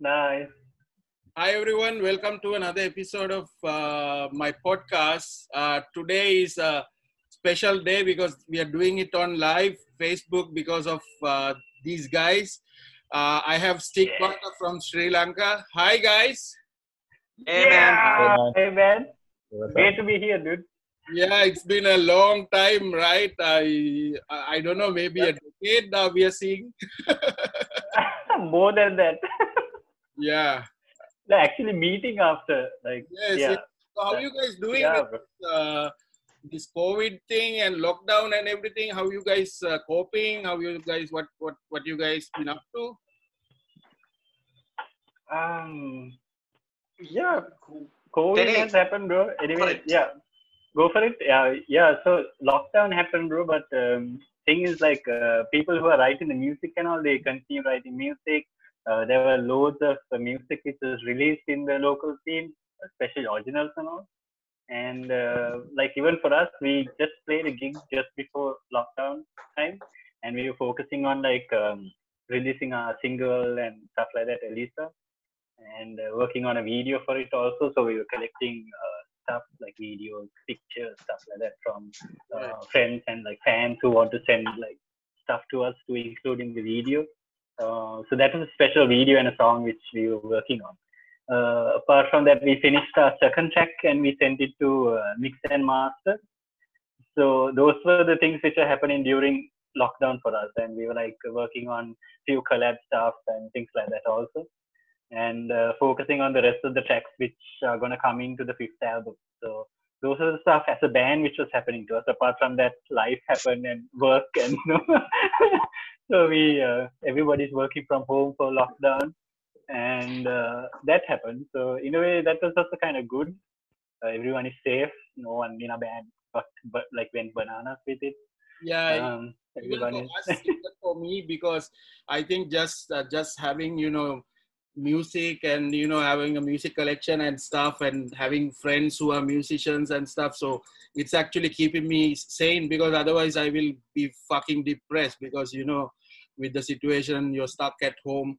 Nice. Hi, everyone. Welcome to another episode of uh, my podcast. Uh, today is a special day because we are doing it on live Facebook because of uh, these guys. Uh, I have Stick Yeah. From Sri Lanka. Hi, guys. Hey man, Yeah. Hey man. Great to be here, dude. Yeah, it's been a long time, right? I I don't know, maybe a decade now we are seeing. More than that. Yeah. Like, Actually, meeting after like Yes. yeah. yes. So how you guys doing Yeah, with uh, this COVID thing and lockdown and everything? How you guys uh, coping? How you guys what what what you guys been up to? Um. Yeah. COVID Teddy, has happened, bro. Anyway, it. yeah. Go for it. Yeah. Yeah. So lockdown happened, bro. But um, thing is, like, uh, people who are writing the music and all, they continue writing music. Uh, there were loads of music which was released in the local scene, especially originals and all. And uh, like even for us, we just played a gig just before lockdown time, and we were focusing on like um, releasing our single and stuff like that, Alyssa, and uh, working on a video for it also. So we were collecting uh, stuff like videos, pictures, stuff like that from uh, friends and like fans who want to send like stuff to us to include in the video. Uh, so that was a special video and a song which we were working on. Uh, apart from that, we finished our second track and we sent it to uh, mix and master. So those were the things which are happening during lockdown for us, and we were like working on few collab stuff and things like that also, and uh, focusing on the rest of the tracks which are gonna come into the fifth album. So those are the stuff as a band which was happening to us. Apart from that, life happened and work and you know. so we uh, everybody's working from home for lockdown, and uh, that happened. So in a way, that was also kind of good. Uh, everyone is safe. No one in a band got but like went bananas with it. Yeah, Um, everyone for is us, for me, because I think just uh, just having you know music and you know having a music collection and stuff and having friends who are musicians and stuff so it's actually keeping me sane because otherwise i will be fucking depressed because you know with the situation you're stuck at home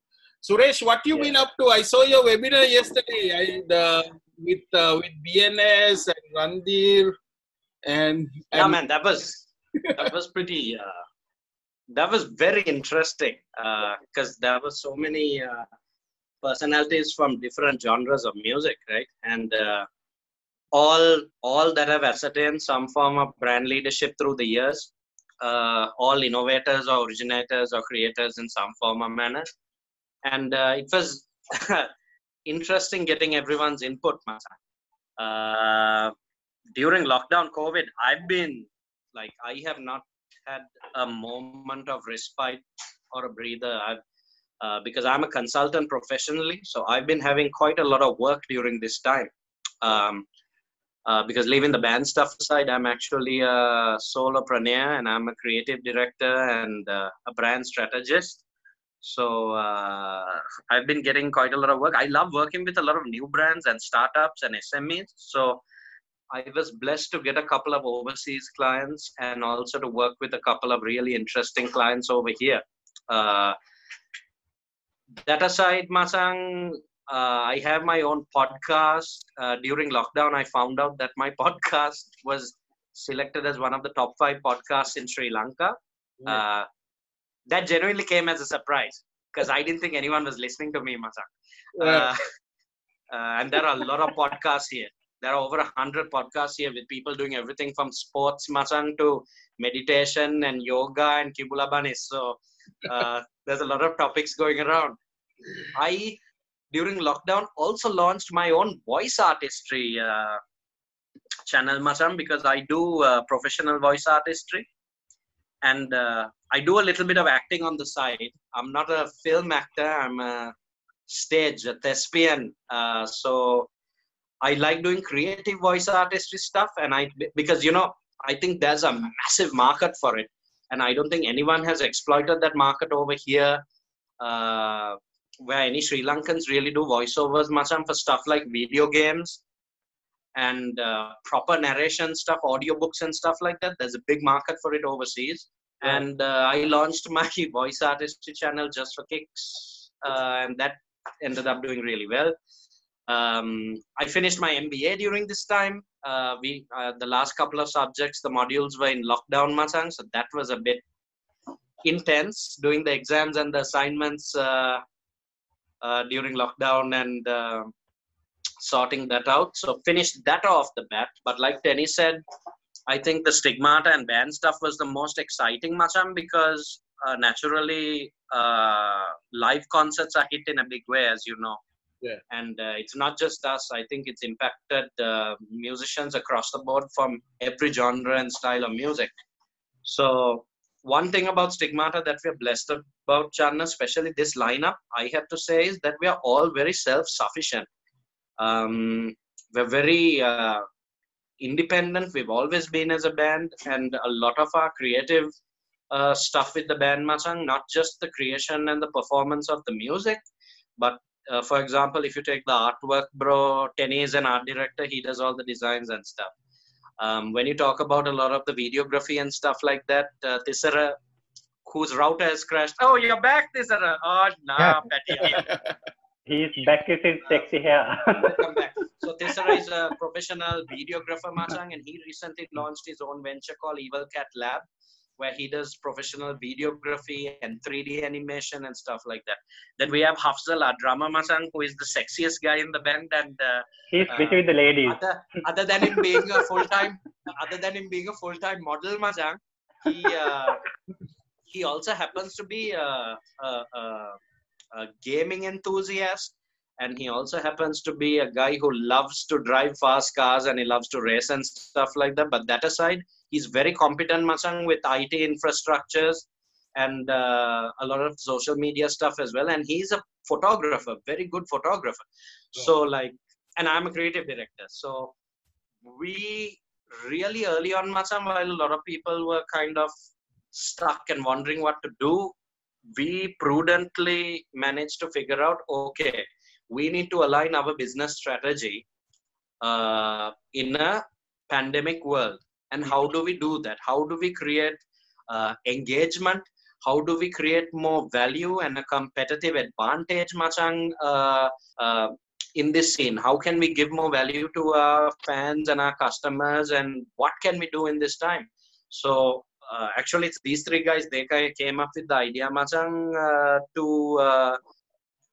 suresh what you Yeah. been up to i saw your webinar yesterday and uh, with uh, with bns and randir and, yeah man, that was that was pretty. Uh, that was very interesting because there were so many uh, personalities from different genres of music, right? And uh, all all that have ascertained some form of brand leadership through the years. Uh, all innovators or originators or creators in some form or manner. And uh, it was interesting getting everyone's input. Uh, during lockdown COVID, I've been like I have not had a moment of respite or a breather. I've uh, because I'm a consultant professionally, so I've been having quite a lot of work during this time. Um, uh, because leaving the band stuff aside, I'm actually a solopreneur and I'm a creative director and uh, a brand strategist. So uh, I've been getting quite a lot of work. I love working with a lot of new brands and startups and SMEs. So I was blessed to get a couple of overseas clients and also to work with a couple of really interesting clients over here. Uh, that aside, Masang, uh, I have my own podcast. Uh, during lockdown, I found out that my podcast was selected as one of the top five podcasts in Sri Lanka. Uh, that genuinely came as a surprise because I didn't think anyone was listening to me, Masang. Yeah. Uh, uh, and there are a lot of podcasts here. There are over a hundred podcasts here with people doing everything from sports, Masang, to meditation and yoga and kibulabanis. So uh, there's a lot of topics going around. I, during lockdown, also launched my own voice artistry uh, channel, Masang, because I do uh, professional voice artistry and uh, I do a little bit of acting on the side. I'm not a film actor. I'm a stage, a thespian. Uh, so I like doing creative voice artistry stuff, and I because you know I think there's a massive market for it, and I don't think anyone has exploited that market over here. Uh, where any Sri Lankans really do voiceovers, Masam, for stuff like video games and uh, proper narration stuff, audiobooks and stuff like that. There's a big market for it overseas. and uh, I launched my voice artistry channel just for kicks, uh, and that ended up doing really well. Um, I finished my MBA during this time. Uh, we uh, the last couple of subjects, the modules were in lockdown, Masang, so that was a bit intense doing the exams and the assignments uh, uh, during lockdown and uh, sorting that out. So finished that off the bat. But like Tenny said, I think the stigmata and band stuff was the most exciting, Macham, because uh, naturally live concerts are hit in a big way, as you know. Yeah. And uh, it's not just us. I think it's impacted uh, musicians across the board from every genre and style of music. So one thing about Stigmata that we're blessed about, Chan, especially this lineup, I have to say is that we are all very self-sufficient. Um, we're very uh, independent. We've always been as a band, and a lot of our creative uh, stuff with the band Masang, not just the creation and the performance of the music, but uh, for example, if you take the artwork, bro, Tenny is an art director. He does all the designs and stuff. Um, when you talk about a lot of the videography and stuff like that, uh, Thisara, whose router has crashed. Oh, you're back, Thisara. Oh, nah, yeah. He's back with his sexy hair. Welcome back. So Thisara is a professional videographer, Machang, and he recently launched his own venture called Evil Cat Lab, where he does professional videography and 3D animation and stuff like that. Then we have Hafzel, our drummer Masang, who is the sexiest guy in the band, and uh, he's busy with the ladies. Other, other than him being a full time, other than him being a full time model, Masang, he uh, he also happens to be a, a, a, a gaming enthusiast and he also happens to be a guy who loves to drive fast cars and he loves to race and stuff like that but that aside he's very competent Masang with IT infrastructures and uh, a lot of social media stuff as well. And he's a photographer, very good photographer. Yeah. So like, and I'm a creative director. So we really early on Masang, while a lot of people were kind of stuck and wondering what to do, we prudently managed to figure out, okay, we need to align our business strategy uh, in a pandemic world. And how do we do that? How do we create uh, engagement? How do we create more value and a competitive advantage machang uh, uh, in this scene? How can we give more value to our fans and our customers? And what can we do in this time? So uh, actually it's these three guys they came up with the idea machang uh, to uh,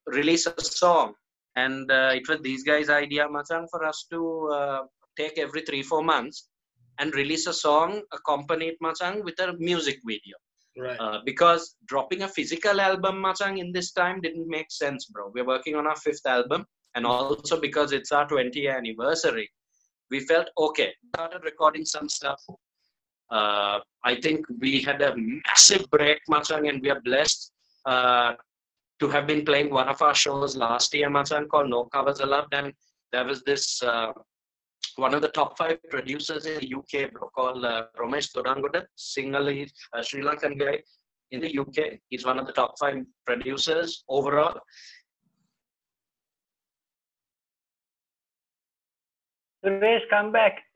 release a song and it was these guys idea machang for us to take every three four months and release a song accompanied Machang with a music video. Right. Uh, because dropping a physical album, Machang, in this time didn't make sense, bro. We're working on our fifth album, and also because it's our 20th anniversary, we felt okay. Started recording some stuff. Uh, I think we had a massive break, Machang, and we are blessed uh, to have been playing one of our shows last year, Machang, called No Covers Allowed. And there was this uh, one of the top five producers in the UK bro, called uh, Romesh Dodangoda, single uh, Sri Lankan guy in the UK. He's one of the top five producers overall. Suresh, come back.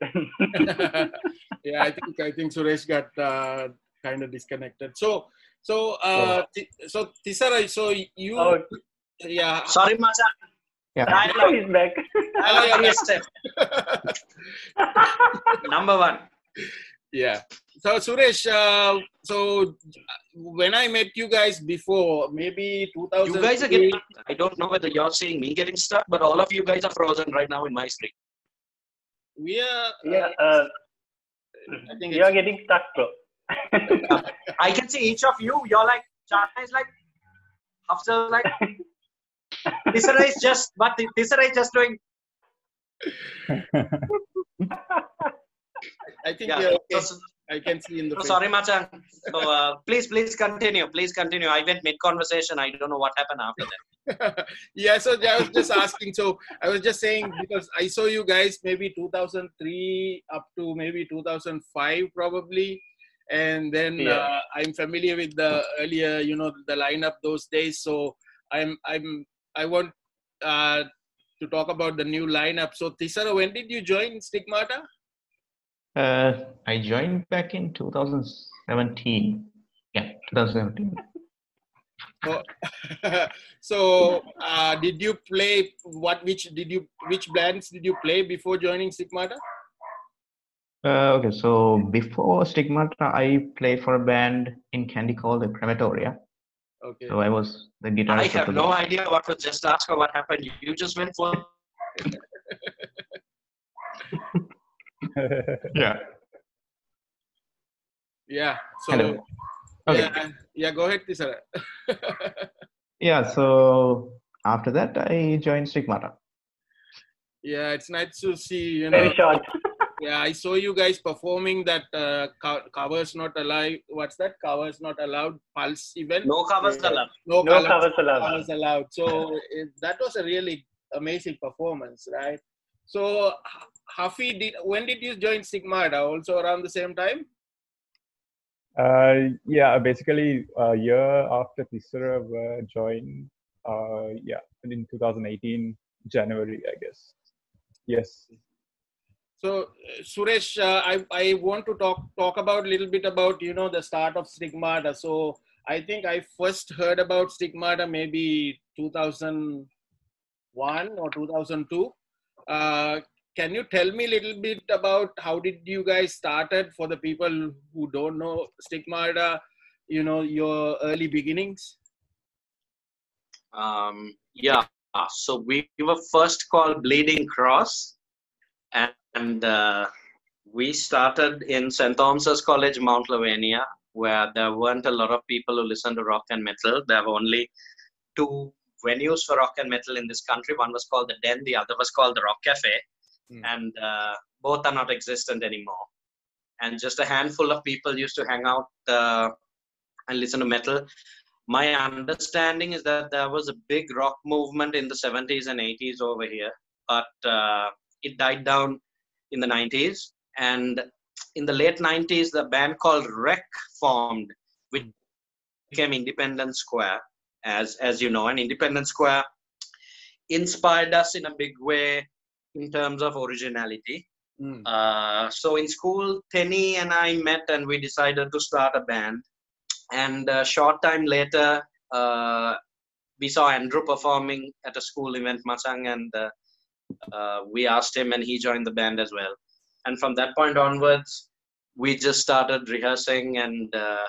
yeah, I think I think Suresh got uh, kind of disconnected. So so uh, oh. so Thisara, so you oh. yeah. Sorry, Macha. Yeah. Dialogue. He's back. Dialogue step. Number one. Yeah. So Suresh, uh, so when I met you guys before, maybe 2000. You guys are getting. I don't know whether you're seeing me getting stuck, but all of you guys are frozen right now in my screen. We are. Yeah. Uh, I think you are getting stuck, bro. I can see each of you. You're like Channa is like Hafzel like Thisara is just, but Thisara is just doing. I think yeah. okay. so, I can see in the. So sorry, Machan. So uh, please, please continue. Please continue. I went mid conversation. I don't know what happened after that. yeah, so I was just asking. So I was just saying because I saw you guys maybe 2003 up to maybe 2005 probably, and then yeah. uh, I'm familiar with the earlier, you know, the lineup those days. So I'm I'm I want uh, to talk about the new lineup. So, Thisara, when did you join Stigmata? Uh, I joined back in 2017. yeah 2017. So, so uh, did you play what? Which did you? Which bands did you play before joining Stigmata? Uh, okay, so before Stigmata, I played for a band in Kandy called the Crematoria. Okay. So I was the guitarist. of have the no band. idea what was just asked or what happened. You just went for Yeah. Yeah. So. Hello. Okay. Yeah, yeah. Go ahead, Thisara. Yeah. So after that, I joined Stigmata. yeah, it's nice to see. You know. Very short. Yeah, I saw you guys performing that uh, co- covers not allowed. What's that? Covers not allowed. Pulse event. no covers Yeah. allowed. No, No colours- covers allowed. covers allowed. So it, that was a really amazing performance, right? So H- Hafi, did when did you join Stigmata? Also around the same time? Uh, yeah, basically a year after Thisara uh, joined, uh, yeah, in 2018 January, I guess. Yes. So uh, Suresh, uh, I I want to talk talk about a little bit about you know the start of Stigmata. So I think I first heard about Stigmata maybe 2001 or 2002. Uh, can you tell me a little bit about how did you guys started for the people who don't know Stigmata? You know your early beginnings. Um, yeah, so we were first called Bleeding Cross, and, and uh, we started in St. Thomas's College, Mount Lavinia, where there weren't a lot of people who listened to rock and metal. There were only two venues for rock and metal in this country. One was called the Den, the other was called the Rock Cafe, Hmm. and uh, both are not existent anymore. And just a handful of people used to hang out uh, and listen to metal my understanding is that there was a big rock movement in the 70s and 80s over here but uh, it died down in the 90s and in the late 90s the band called Wreck formed which became independent square as as you know and independent square inspired us in a big way in terms of originality Mm. uh, so in school, Tenny and I met and we decided to start a band. And a short time later, uh, we saw Andrew performing at a school event, Masang, and uh, uh, we asked him and he joined the band as well. And from that point onwards, we just started rehearsing and uh,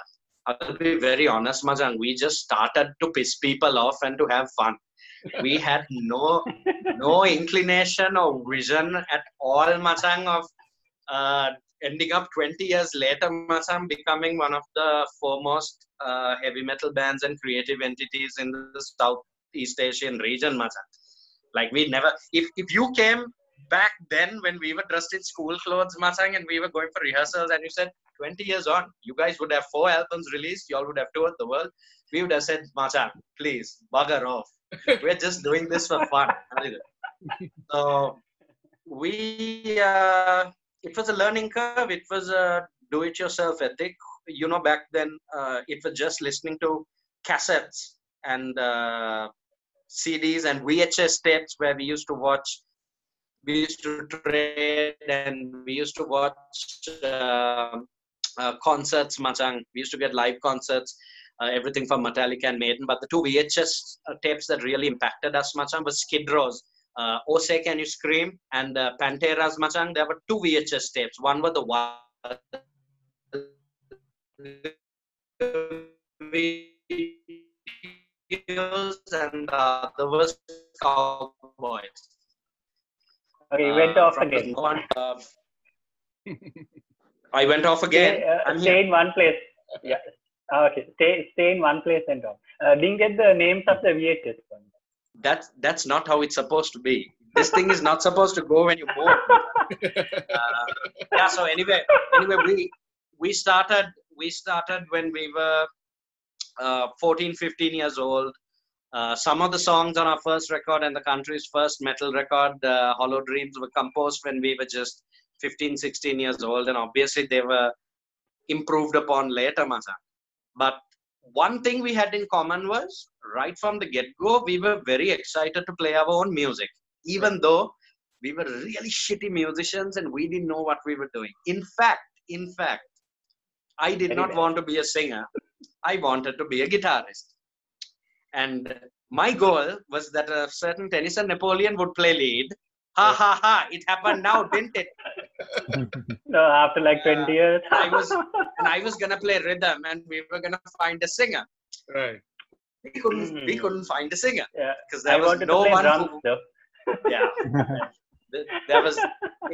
I'll be very honest, Masang, we just started to piss people off and to have fun. We had no no inclination or vision at all, Masang, of uh, ending up 20 years later, Masang becoming one of the foremost uh, heavy metal bands and creative entities in the Southeast Asian region, Masang. Like we never, if, if you came back then when we were dressed in school clothes, Masang, and we were going for rehearsals, and you said, 20 years on, you guys would have four albums released, you all would have toured the world, we would have said, Masang, please, bugger off. We're just doing this for fun. so we uh, it was a learning curve it was a do it yourself ethic you know back then uh, it was just listening to cassettes and uh, cds and vhs tapes where we used to watch we used to trade and we used to watch uh, uh, concerts machang we used to get live concerts uh, everything from Metallica and Maiden. But the two VHS uh, tapes that really impacted us, Machang, was Skid Row's uh, Oh Can You Scream and uh, Pantera's Machang. There were two VHS tapes. One was the one videos and the other was Cowboys. Okay, you went off again. one, uh, I went off again. Stay, uh, stay in one place. Yeah. Ah, Okay. Stay stay in one place and talk. Uh, didn't get the names of the VHS one. that's that's not how it's supposed to be. This thing is not supposed to go when you move. uh, yeah. So anyway, anyway, we we started we started when we were uh, 14, 15 years old. Uh, some of the songs on our first record and the country's first metal record, uh, Hollow Dreams, were composed when we were just 15, 16 years old, and obviously they were improved upon later, Masa. But one thing we had in common was right from the get go, we were very excited to play our own music, even though we were really shitty musicians and we didn't know what we were doing. In fact, in fact, I did not want to be a singer. I wanted to be a guitarist. And my goal was that a certain Tennyson Napoleon would play lead. Ha ha ha! It happened now, didn't it? no, after like 20 years. I was and I was gonna play rhythm, and we were gonna find a singer. Right. We couldn't. We Hmm. couldn't find a singer Yeah. because I there was wanted no to play one. drums Who, yeah, there was.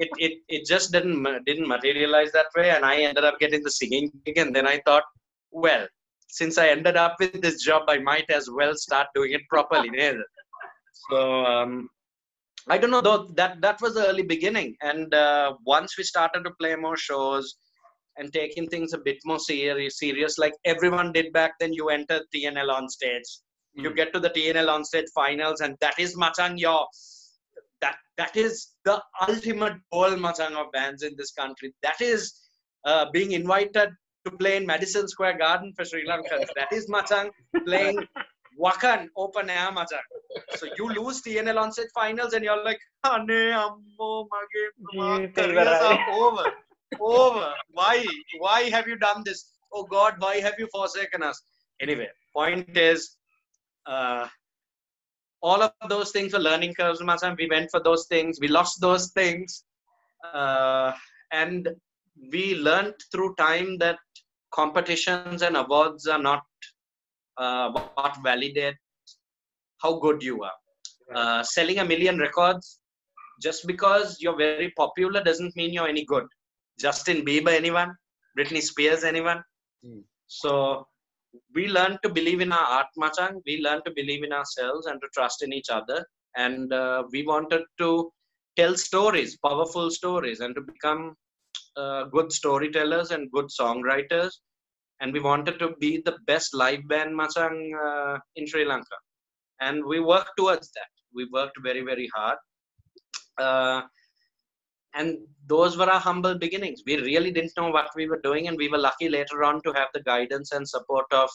It, it it just didn't didn't materialize that way, and I ended up getting the singing gig, and then I thought, well, since I ended up with this job, I might as well start doing it properly. So um, I don't know though that that was the early beginning, and uh, once we started to play more shows and taking things a bit more serious, serious like everyone did back then. You enter TNL on stage, you Mm. get to the TNL on stage finals, and that is Machang your that that is the ultimate goal Machang of bands in this country. That is uh, being invited to play in Madison Square Garden for Sri Lankans. That is Machang playing Wacken open air Machang. So you lose TNL on stage finals, and you're like, "Ane ammo mage careers are over, over. Why? Why have you done this? Oh God, why have you forsaken us?" Anyway, point is, uh, all of those things were learning curves, Masam. We went for those things. We lost those things, uh, and we learned through time that competitions and awards are not uh, what validate how good you are. Uh, selling a million records just because you're very popular doesn't mean you're any good. Justin Bieber, anyone? Britney Spears, anyone? Hmm. So we learned to believe in our art, Machang. We learned to believe in ourselves and to trust in each other. And uh, we wanted to tell stories, powerful stories, and to become uh, good storytellers and good songwriters. And we wanted to be the best live band, masang uh, in Sri Lanka. And we worked towards that. We worked very, very hard. Uh, and those were our humble beginnings. We really didn't know what we were doing, and we were lucky later on to have the guidance and support of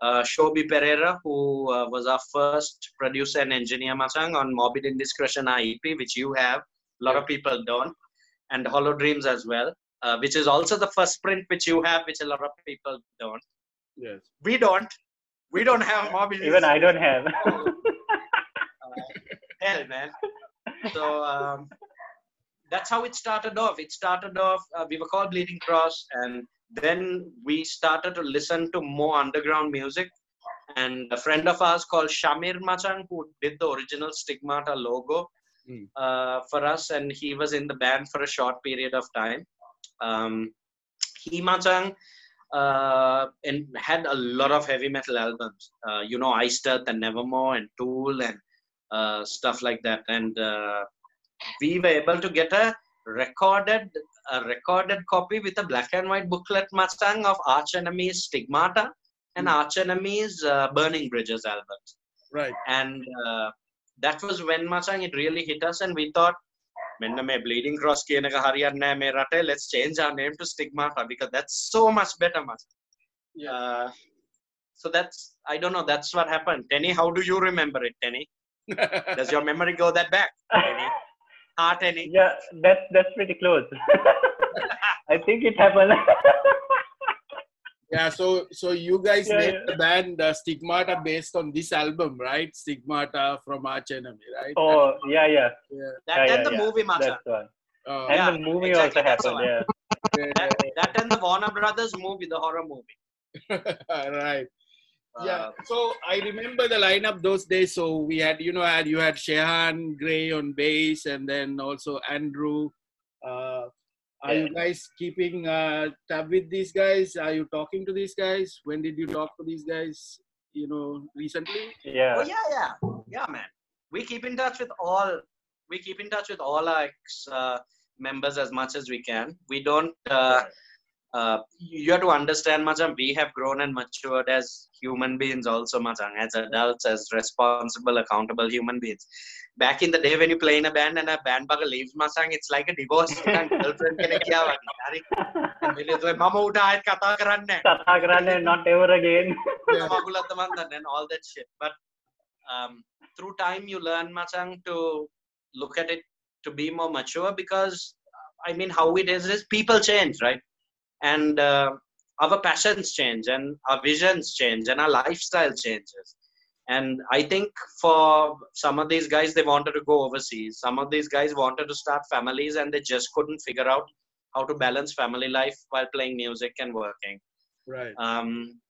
uh, Shobi Pereira, who uh, was our first producer and engineer, Masang, on Morbid Indiscretion our EP, which you have. A lot of people don't, and Hollow Dreams as well, uh, which is also the first print which you have, which a lot of people don't. Yes. We don't. We don't have Morbid. Even I don't have. hell, man. So um, that's how it started off. It started off, uh, we were called Bleeding Cross, and then we started to listen to more underground music. And a friend of ours called Shamir Machang, who did the original Stigmata logo Hmm. uh, for us, and he was in the band for a short period of time. Um, he Machang uh, and had a lot of heavy metal albums. Uh, you know, Earth and Nevermore and Tool and uh, stuff like that. And uh, we were able to get a recorded a recorded copy with a black and white booklet Mustang of Arch Enemy's Stigmata and Arch Enemy's uh, Burning Bridges albums. Right. And uh, that was when Mustang it really hit us, and we thought. මෙන්න මේ bleeding cross කියන එක හරියන්නේ නැහැ මේ රටේ let's change our name to stigmata because that's so much better much Yeah. uh, so that's i don't know that's what happened tenny how do you remember it tenny does your memory go that back tenny ah tenny yeah, that's that's pretty close. I think it happened. yeah. So so you guys Yeah, made yeah. the band uh, Stigmata based on this album, right? Stigmata from Arch Enemy, right? oh, yeah, yeah. Yeah. that yeah, and the yeah. movie Macha. That's one. Uh, And Yeah, the movie exactly, also happened. one. Yeah. yeah, that, that and the warner brothers movie the horror movie right. Yeah. Uh, So I remember the lineup those days. So we had, you know, had you had Shehan Gray on bass, and then also Andrew. Uh, are you guys keeping uh, tab with these guys? Are you talking to these guys? When did you talk to these guys? You know, recently. Yeah. oh yeah yeah yeah man we keep in touch with all we keep in touch with all our ex, uh, members as much as we can we don't uh, uh, you have to understand, Machang, we have grown and matured as human beings also, Machang, as adults, as responsible, accountable human beings. Back in the day when you play in a band and a band bugger leaves, Machang, it's like a divorce. girlfriend. And we not ever again. And all that shit. But um, through time you learn, Machang, to look at it to be more mature because, I mean, how it is is people change, right? And uh, our passions change and our visions change and our lifestyle changes. And i think for some of these guys they wanted to go overseas. Some of these guys wanted to start families and they just couldn't figure out how to balance family life while playing music and working. Right. Um,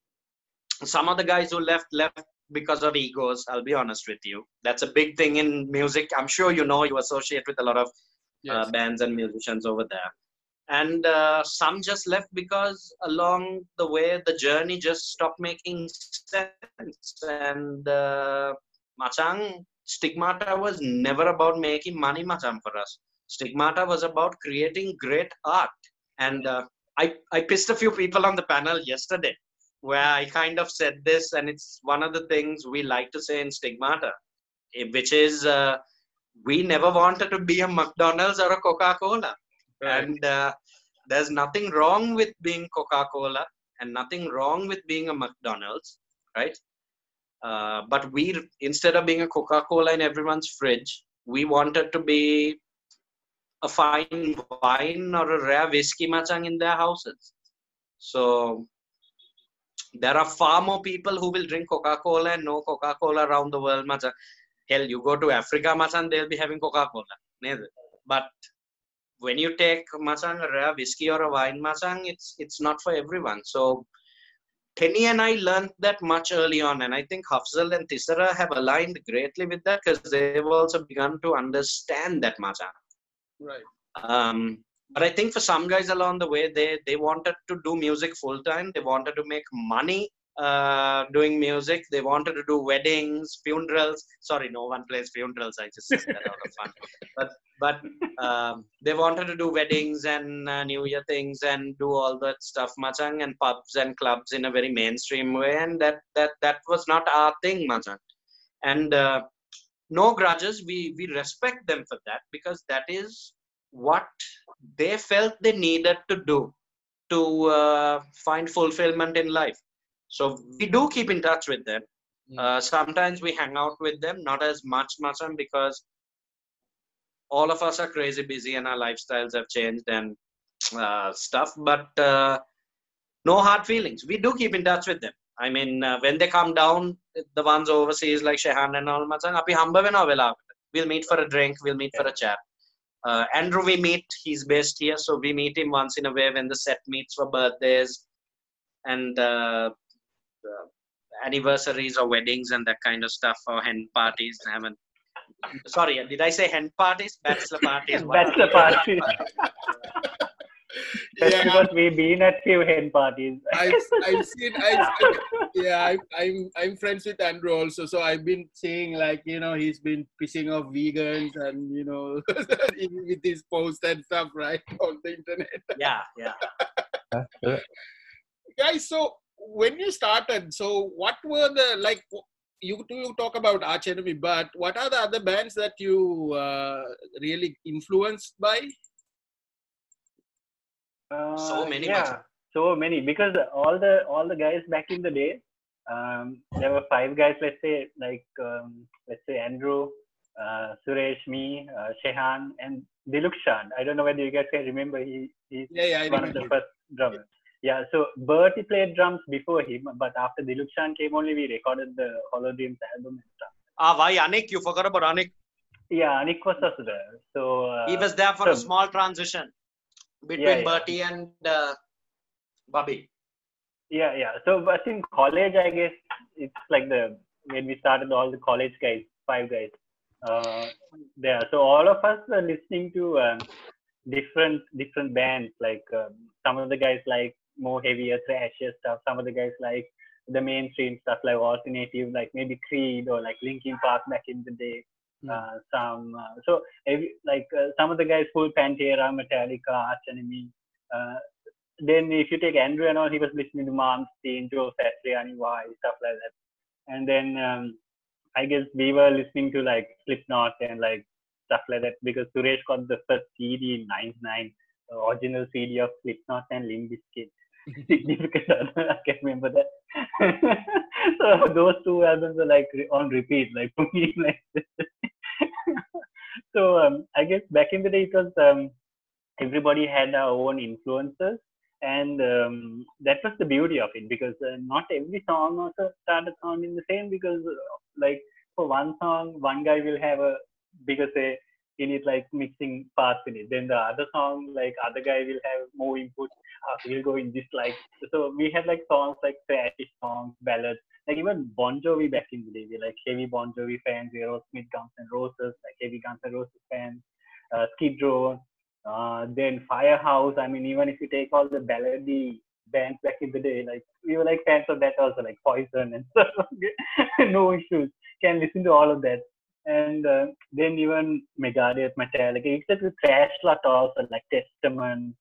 some of the guys who left left because of egos i'll be honest with you. That's a big thing in music. I'm sure you know you associate with a lot of yes. uh, bands and musicians over there and uh, some just left because along the way the journey just stopped making sense. And uh, machang stigmata was never about making money machang for us. Stigmata was about creating great art. And uh, I, I pissed a few people on the panel yesterday where i kind of said this and it's one of the things we like to say in stigmata eh, which is uh, we never wanted to be a mcdonald's or a coca-cola right. and uh, there's nothing wrong with being coca-cola and nothing wrong with being a mcdonald's right? Uh, but we instead of being a coca-cola in everyone's fridge we wanted to be a fine wine or a rare whiskey machang in their houses. So there are far more people who will drink coca-cola and no coca-cola around the world machang. Hell you go to africa machang they'll be having coca-cola but when you take machang a rare whiskey or a wine masang, it's it's not for everyone so Tenny and I learned that much early on, and I think Hafzel and Thisara have aligned greatly with that because they've also begun to understand that machang. right Um, but I think for some guys along the way, they they wanted to do music full time. They wanted to make money uh, doing music. They wanted to do weddings, funerals. Sorry, no one plays funerals. I just said that out of fun. But but um, they wanted to do weddings and uh, New Year things and do all that stuff, machang, and pubs and clubs in a very mainstream way. And that that that was not our thing, machang. And uh, no grudges. We we respect them for that because that is what they felt they needed to do to uh, find fulfillment in life. So we do keep in touch with them. Mm. Uh, sometimes we hang out with them, not as much, Masam, because all of us are crazy busy and our lifestyles have changed and uh, stuff. But uh, no hard feelings. We do keep in touch with them. I mean, uh, when they come down, the ones overseas like Shehan and all, Masang, api hamba veena vela. We'll meet for a drink. We'll meet for a chat. Uh, Andrew, we meet. He's based here, so we meet him once in a way when the set meets for birthdays and uh, anniversaries or weddings and that kind of stuff or hen parties. I haven't. Sorry, did I say hen parties? Bachelor parties. Bachelor parties. That's yeah because we've been at few hen parties. I've, I've seen, I've, yeah, I, I'm I'm friends with Andrew also, so I've been seeing like you know he's been pissing off vegans and you know with his posts and stuff right on the internet. Yeah, yeah. Guys, so when you started, so what were the like? You you talk about Arch Enemy, but what are the other bands that you uh, really influenced by? So Uh, many, yeah, Macha. so many because all the all the guys back in the day, um, there were five guys. Let's say like um, let's say Andrew, uh, Suresh, me, uh, Shehan, and Dilukshan. I don't know whether you guys can remember. He he's Yeah, yeah, I one of the first drummers. Yeah, so Bertie played drums before him, but after Dilukshan came only, we recorded the Hollow Dreams album and stuff. Ah, why Anik? You forgot about Anik. Yeah, Anik was also there. So uh, He was there for a small transition between Yeah, yeah. Bertie and uh, Bobby. Yeah, yeah. So, but in college, I guess it's like the when we started all the college guys, five guys, uh, there. So all of us were listening to um, different different bands. Like um, some of the guys like more heavier thrasher stuff. Some of the guys like the mainstream stuff, like alternative, like maybe Creed or like Linkin Park back in the day. Hmm. Uh, some uh, so every, like uh, some of the guys full Pantera, Metallica, Arch Enemy. Uh, then if you take Andrew and all, he was listening to Malmsteen, Joe Satriani, Y, stuff like that. And then um, I guess we were listening to like Slipknot and like stuff like that because Suresh got the first CD in '99, the original CD of Slipknot and Limp Bizkit. Significant other, I can't remember that. so those two albums are like on repeat, like for me, like. so um, I guess back in the day it was um, everybody had our own influences and um, that was the beauty of it because uh, not every song also started sounding the same because uh, like for one song one guy will have a bigger say in it like mixing parts in it then the other song like other guy will have more input uh, he'll go in this like so we had like songs like trashy songs ballads like even Bon Jovi back in the day we like heavy Bon Jovi fans we Aerosmith Guns N' Roses like heavy Guns N' Roses fans uh, Skid Row uh, then Firehouse. I mean, even if you take all the ballady bands back in the day, like we were like fans of that also, like Poison and stuff. no issues. Can listen to all of that. And uh, then even Megadeth, Metallica, except with Trash lot also, like Testament,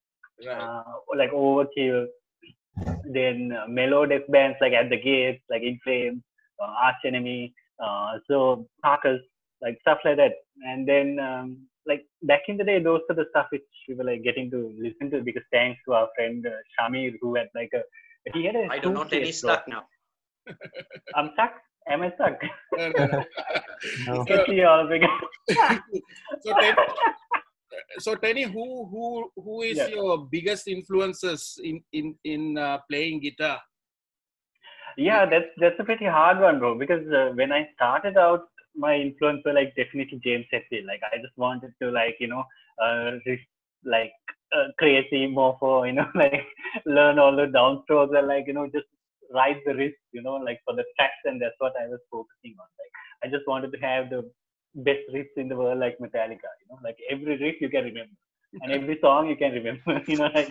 Right. uh, like Overkill. Then uh, melodic bands like At the Gates, like In Flames, uh, Arch Enemy, uh, so Carcass, like stuff like that. And then um, like back in the day, those are the stuff which we were like getting to listen to because thanks to our friend uh, Shamir who had like a he had a I do not any stuck now. I'm stuck. Am I stuck? No, no, no. No. Can see all big. so, Ten, so Tenny, who who who is Yeah. your biggest influences in in in uh, playing guitar? yeah, that's that's a pretty hard one, bro. Because uh, when I started out, my influence were like definitely James Hetfield. Like I just wanted to like you know uh, like uh, crazy more for you know like learn all the downstrokes and like you know just ride the riff, you know, like for the tracks, and that's what I was focusing on. Like I just wanted to have the best riffs in the world, like Metallica. You know, like every riff you can remember. And every song you can remember, you know, like,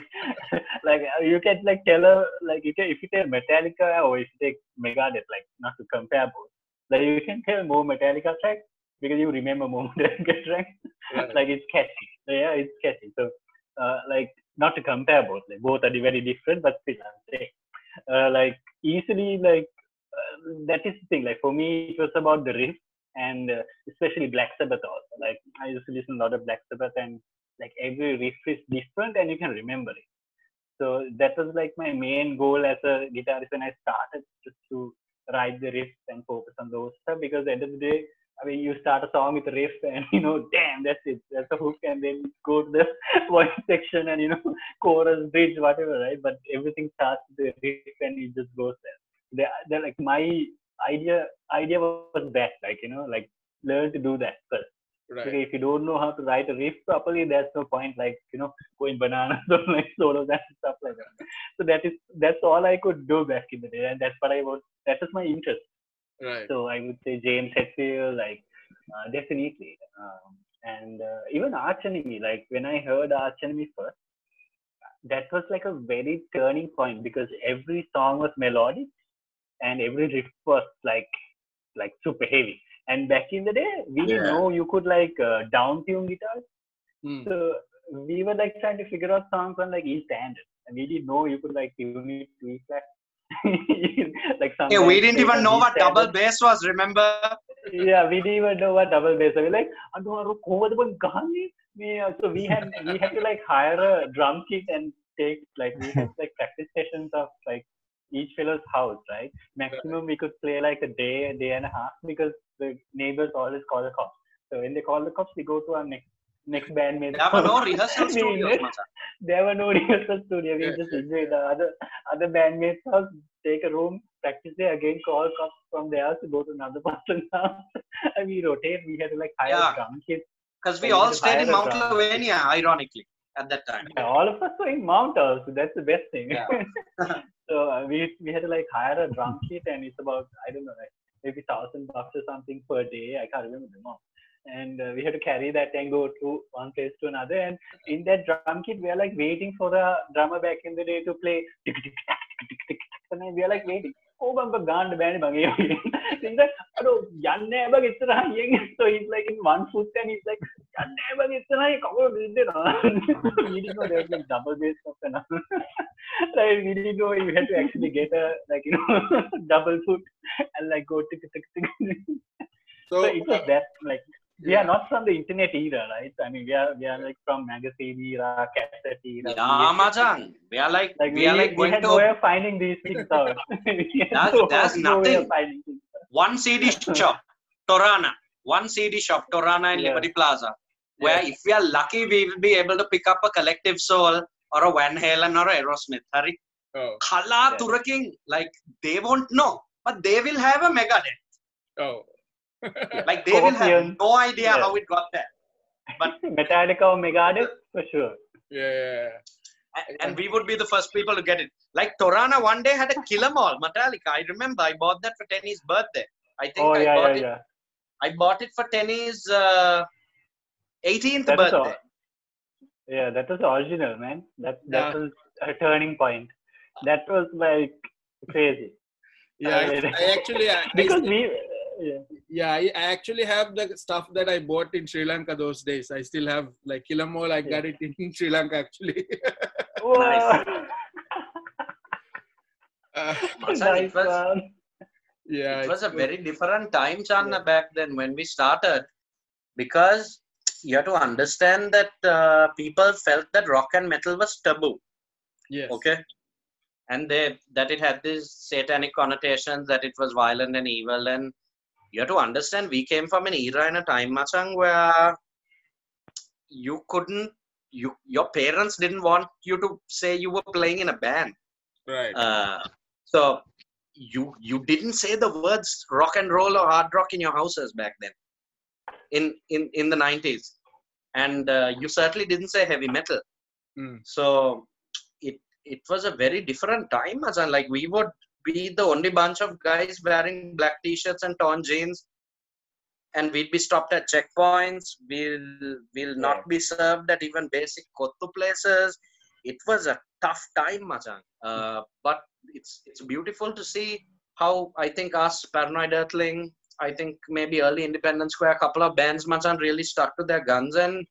like uh, you can like tell her, like you can if you tell Metallica or if you take Megadeth, like not to compare both, like you can tell more Metallica tracks because you remember more Metallica tracks. Right. like it's catchy. so, Yeah, it's catchy. So, uh, like not to compare both, like both are very different, but still I'm saying, uh, like easily like uh, that is the thing. Like for me, it was about the riff and uh, especially Black Sabbath also. Like I used to listen a lot of Black Sabbath and like every riff is different and you can remember it. So that was like my main goal as a guitarist when I started just to write the riffs and focus on those stuff because at the end of the day, I mean, you start a song with a riff and you know, damn, that's it, that's the hook, and then go to the voice section and you know, chorus, bridge, whatever, right? But everything starts with the riff and it just goes there. They're, they're like my idea idea was that, like you know, like learn to do that first. Right. Okay, if you don't know how to write a riff properly, there's no point like you know going bananas or like solos and stuff like that. So that is that's all I could do back in the day, and that's what I was. That was my interest. Right. So I would say James Hetfield, like uh, definitely, um, and uh, even Arch Enemy. Like when I heard Arch Enemy first, that was like a very turning point because every song was melodic, and every riff was like like super heavy. And back in the day, we didn't know you could like uh, down tune guitars. Hmm. So we were like trying to figure out songs on like E standard, and we didn't know you could like tune it to E flat. like. Yeah, we didn't even know what double bass was. Remember? yeah, we didn't even know what double bass. We like, so we had we had to like hire a drum kit and take like we had like practice sessions of like each fellow's house, right? Maximum we could play like a day, a day and a half because the neighbors always call the cops. So when they call the cops, we go to our next next bandmates. There were no rehearsal We studios, there were no rehearsal studio. We just enjoyed the other other bandmates' house, take a room, practice there again, call cops from there to go to another person's house. and we rotate. We had to like hire Yeah. a drum kit. Because we Yeah, all stayed in Mount. Lavinia, ironically, at that time. Yeah, all of us were in Mount also. That's the best thing. Yeah. so uh, we we had to like hire a drum kit, and it's about I don't know like maybe thousand bucks or something per day. I can't remember the amount And uh, we had to carry that and go to one place to another. And in that drum kit, we are like waiting for the drummer back in the day to play. tick, tick, tack, tick, tick, tick, tack, And then we are like waiting. Oh, බං ගාන්න බෑනේ බං ඒ වගේ. He's like, අර යන්නේ නැහැ බං ඉස්සරහා යෙන්. So he's like in one foot and he's like, යන්නේ නැහැ බං ඉස්සරහා කවුරු දෙන්නවා. We didn't know there was like double bass stuff and all. like we didn't know you had to actually get a like you know double foot and like go tick tick tick. So, So it was that like we are not from the internet era, right? I mean, we are we are like from magazine era, cassette era. Yeah, Majan, we are like, like we, we, are like we to... finding these things out. that's, that's no nothing. One CD shop, Torana. One CD shop, Torana in. Liberty Plaza. Where if we are lucky, we will be able to pick up a Collective Soul or a Van Halen or a Aerosmith. Hari. Oh. Khala yeah. Turaking, like they won't know, but they will have a Megadeth. Oh like they will have no idea Yeah. how it got there But Metallica or Megadeth for sure. yeah, yeah, yeah. And we would be the first people to get it like torana one day had a Kill 'Em All metallica i remember i bought that for tenny's birthday i think Oh i yeah, bought yeah, it yeah. i bought it for tenny's uh, 18th That is birthday all. Yeah, that was original, man. That that Yeah. was a turning point. That was like crazy. Yeah, I, I actually, I, I Because still- we, yeah. yeah, I, I actually have the stuff that I bought in Sri Lanka those days. I still have like Kill 'Em All. I got it in Sri Lanka actually. Nice. Uh, Masan, it was- one. yeah, it was a very different time Channa back then when we started because you have to understand that uh, people felt that rock and metal was taboo yes. okay and they that it had these satanic connotations that it was violent and evil and you have to understand we came from an era and a time machang where you couldn't you your parents didn't want you to say you were playing in a band Right. uh, so you you didn't say the words rock and roll or hard rock in your houses back then in in in the 90s and uh, you certainly didn't say heavy metal Mm. so it it was a very different time as like we would be the only bunch of guys wearing black t-shirts and torn jeans and we'd be stopped at checkpoints we'll will not be served at even basic kottu places it was a tough time Machan. Uh, but it's it's beautiful to see how I think us Paranoid Earthling, I think maybe early Independence Square, a couple of bands Machan really stuck to their guns and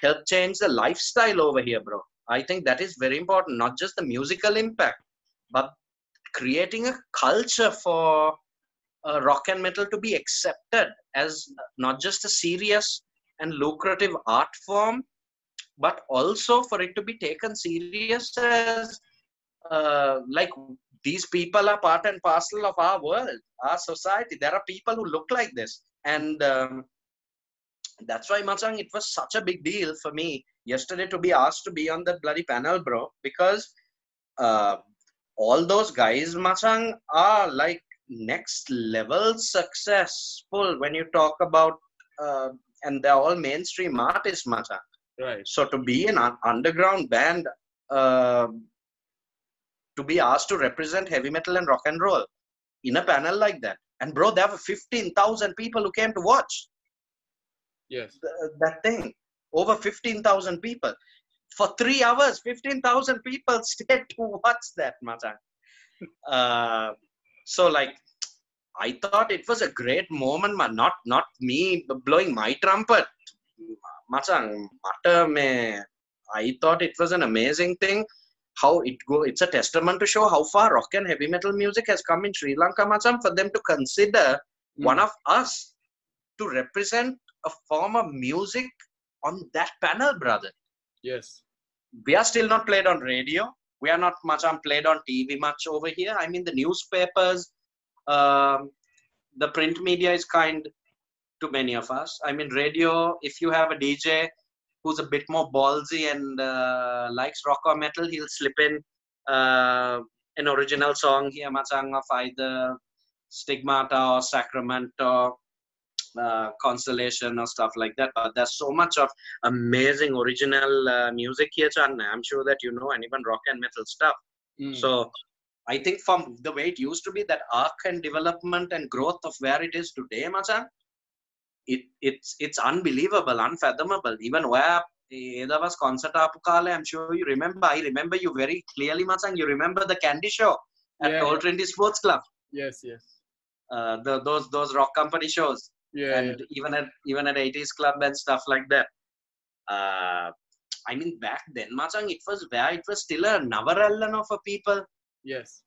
helped change the lifestyle over here, bro. I think that is very important, not just the musical impact, but creating a culture for uh, rock and metal to be accepted as not just a serious and lucrative art form, but also for it to be taken serious as uh, like these people are part and parcel of our world, our society. There are people who look like this, and um, that's why Machang, it was such a big deal for me yesterday to be asked to be on that bloody panel, bro, because uh, all those guys, Masang, are like next level successful when you talk about, uh, and they're all mainstream artists, Masang. Right. So to be an underground band, uh, to be asked to represent heavy metal and rock and roll in a panel like that, and bro, there were fifteen thousand people who came to watch Yes. th- that thing. Over fifteen thousand people for three hours. Fifteen thousand people stayed to watch that, Matan. Uh, so like, I thought it was a great moment, man. Not not me blowing my trumpet, Matan. I thought it was an amazing thing. How it go? It's a testament to show how far rock and heavy metal music has come in Sri Lanka, Macham, for them to consider one of us to represent a form of music on that panel, brother. Yes. We are still not played on radio. We are not much on played on TV much over here. I mean, the newspapers, um, the print media is kind to many of us. I mean, radio, if you have a DJ who's a bit more ballsy and uh, likes rock or metal, he'll slip in uh, an original song here, Machang of either Stigmata or Sacrament or uh, Constellation or stuff like that. But there's so much of amazing original uh, music here, Chan. I'm sure that you know, and even rock and metal stuff. Mm. So I think from the way it used to be, that arc and development and growth of where it is today, Machan, it it's it's unbelievable, unfathomable. Even where was concert apukale, I'm sure you remember. I remember you very clearly, Machan. You remember the Kandy Show at Yeah. Trinity Sports Club. Yes. Yes. Uh, the, those those rock company shows yeah, and yeah. even at even at 80s club and stuff like that. Uh, i mean back then machang it was where it was still a navarallan of a people. Yes.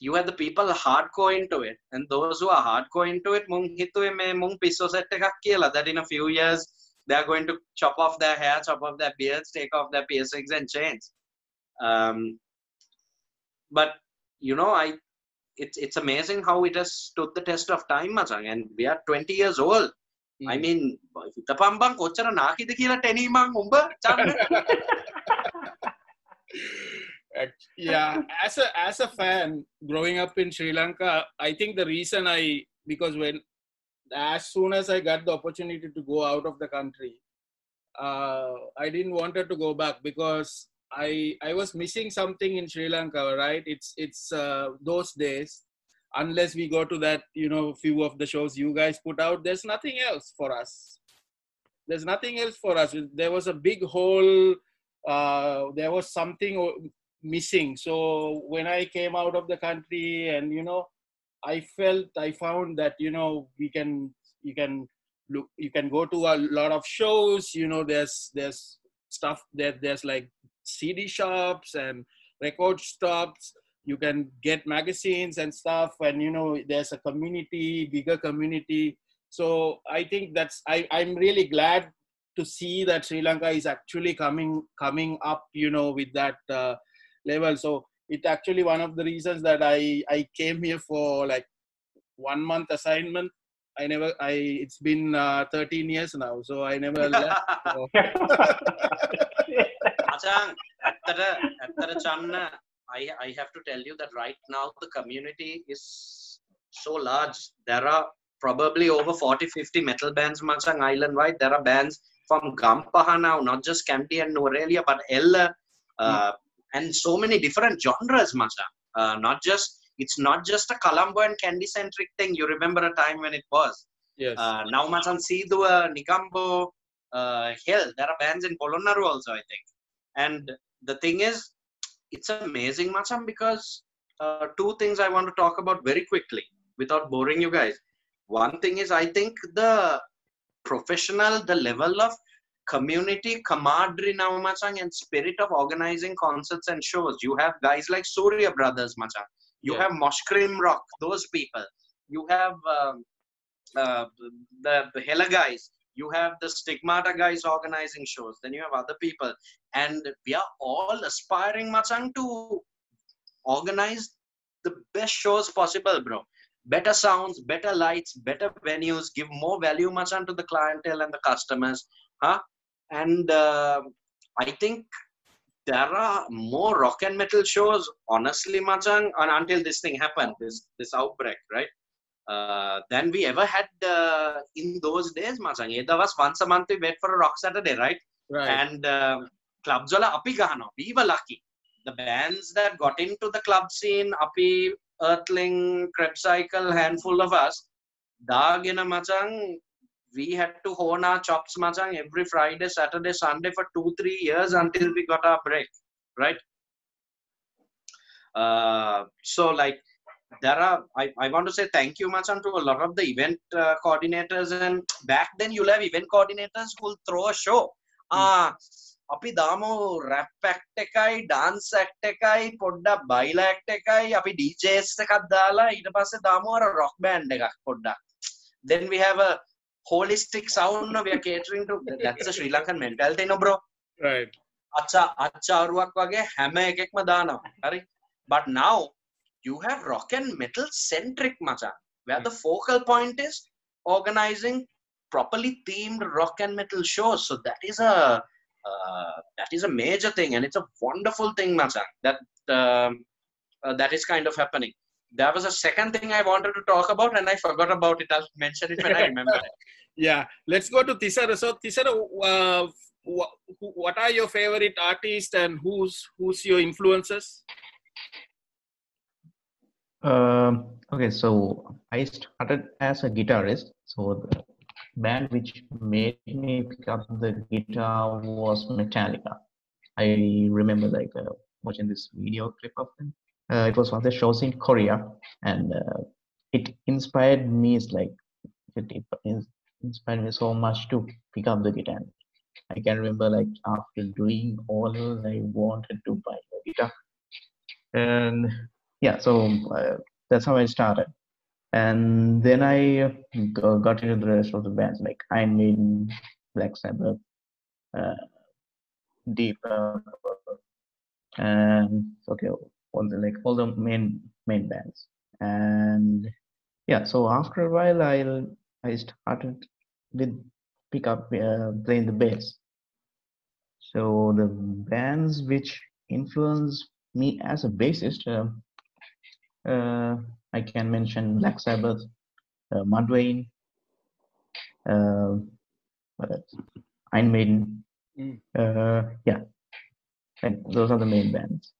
You had the people hardcore into it and those who are hardcore into it mung hituwe me mung pisos set ekak that in a few years they are going to chop off their hair chop off their beards take off their piercings and chains. Um, but you know i it's it's amazing how it has stood the test of time, Masang. And we are 20 years old. Mm. I hmm. mean, tapambang kochara nakida kila teni mang umba. yeah, as a as a fan growing up in Sri Lanka, I think the reason I because when as soon as I got the opportunity to go out of the country, uh, I didn't want her to go back because I I was missing something in Sri Lanka. Right? It's it's uh, those days. Unless we go to that, you know, few of the shows you guys put out, there's nothing else for us. There's nothing else for us. There was a big hole. Uh, there was something missing. So when I came out of the country, and you know, I felt I found that you know we can you can look you can go to a lot of shows. You know, there's there's stuff that There's like CD shops and record shops. You can get magazines and stuff, and you know, there's a community, bigger community. So I think that's I I'm really glad to see that Sri Lanka is actually coming coming up. You know, with that. Uh, level so it's actually one of the reasons that i i came here for like one month assignment i never i it's been uh, 13 years now so i never left so. Achang, Attara, Attara Channa, I, I have to tell you that right now the community is so large. There are probably over 40, 50 metal bands, Machang, island-wide. There are bands from Gampaha now, not just Kandy and Nuwara Eliya, but Ella, uh, hmm. and so many different genres, Machang. Uh, not just, it's not just a Colombo and Kandy-centric thing. You remember a time when it was. Yes. Uh, now, Machang, Sidu, Nikambo, uh, there are bands in Polonnaruwa also, I think. And the thing is, it's amazing, Machan, because uh, two things I want to talk about very quickly without boring you guys. One thing is, I think the professional, the level of community camaraderie now, Machang, and spirit of organizing concerts and shows. You have guys like Surya Brothers, Machang. You yeah. have Moshkrim Rock, those people. You have um, uh, the, the Hela guys. You have the Stigmata guys organizing shows. Then you have other people. And we are all aspiring, Machang, to organize the best shows possible, bro. Better sounds, better lights, better venues, give more value, Machang, to the clientele and the customers. Huh? and uh, I think there are more rock and metal shows, honestly, Machang, and until this thing happened, this this outbreak, right? Uh, than we ever had uh, in those days, Machang. There was once a month we wait for a rock Saturday, right? Right. And uh, clubs wala api gahano. We were lucky. The bands that got into the club scene, api, Earthling, Krebs Cycle, handful of us, dagina Machang, we had to hone our chops machang every friday saturday sunday for two three years until we got our break right uh, so like there are I, I want to say thank you much to a lot of the event uh, coordinators and back then you'll have event coordinators who'll throw a show ah අපි දාමු rap act එකයි dance act එකයි පොඩ්ඩක් බයිලා act එකයි අපි DJs එකක් දාලා ඊට පස්සේ දාමු අර රොක් බෑන්ඩ් එකක් පොඩ්ඩක් then we have a holistic sound no, we are catering to that's a Sri Lankan mentality no bro right අච්චා අච්චාරුවක් වගේ හැම එකෙක්ම දානවා හරි but now you have rock and metal centric macha where the focal point is organizing properly themed rock and metal shows so that is a uh, that is a major thing and it's a wonderful thing macha that um, uh, that is kind of happening there was a second thing I wanted to talk about and I forgot about it. I'll mention it when I remember it. yeah, let's go to Thisara. So Thisara, uh, what are your favorite artists and who's who's your influences? Um, okay, so I started as a guitarist. So the band which made me pick up the guitar was Metallica. I remember like uh, watching this video clip of them uh, it was one of the shows in Korea, and uh, it inspired me. It's like it, it inspired me so much to pick up the guitar. I can remember like after doing all, I wanted to buy the guitar, and yeah, so uh, that's how I started. And then I got into the rest of the bands like Iron Maiden, Black Sabbath, uh, Deep, and okay, all the like all the main main bands and yeah so after a while i i started with pick up uh, playing the bass so the bands which influenced me as a bassist, uh, uh, I can mention Black Sabbath, uh, Mudvayne, uh. Iron Maiden. Mm. Uh, yeah, and those are the main bands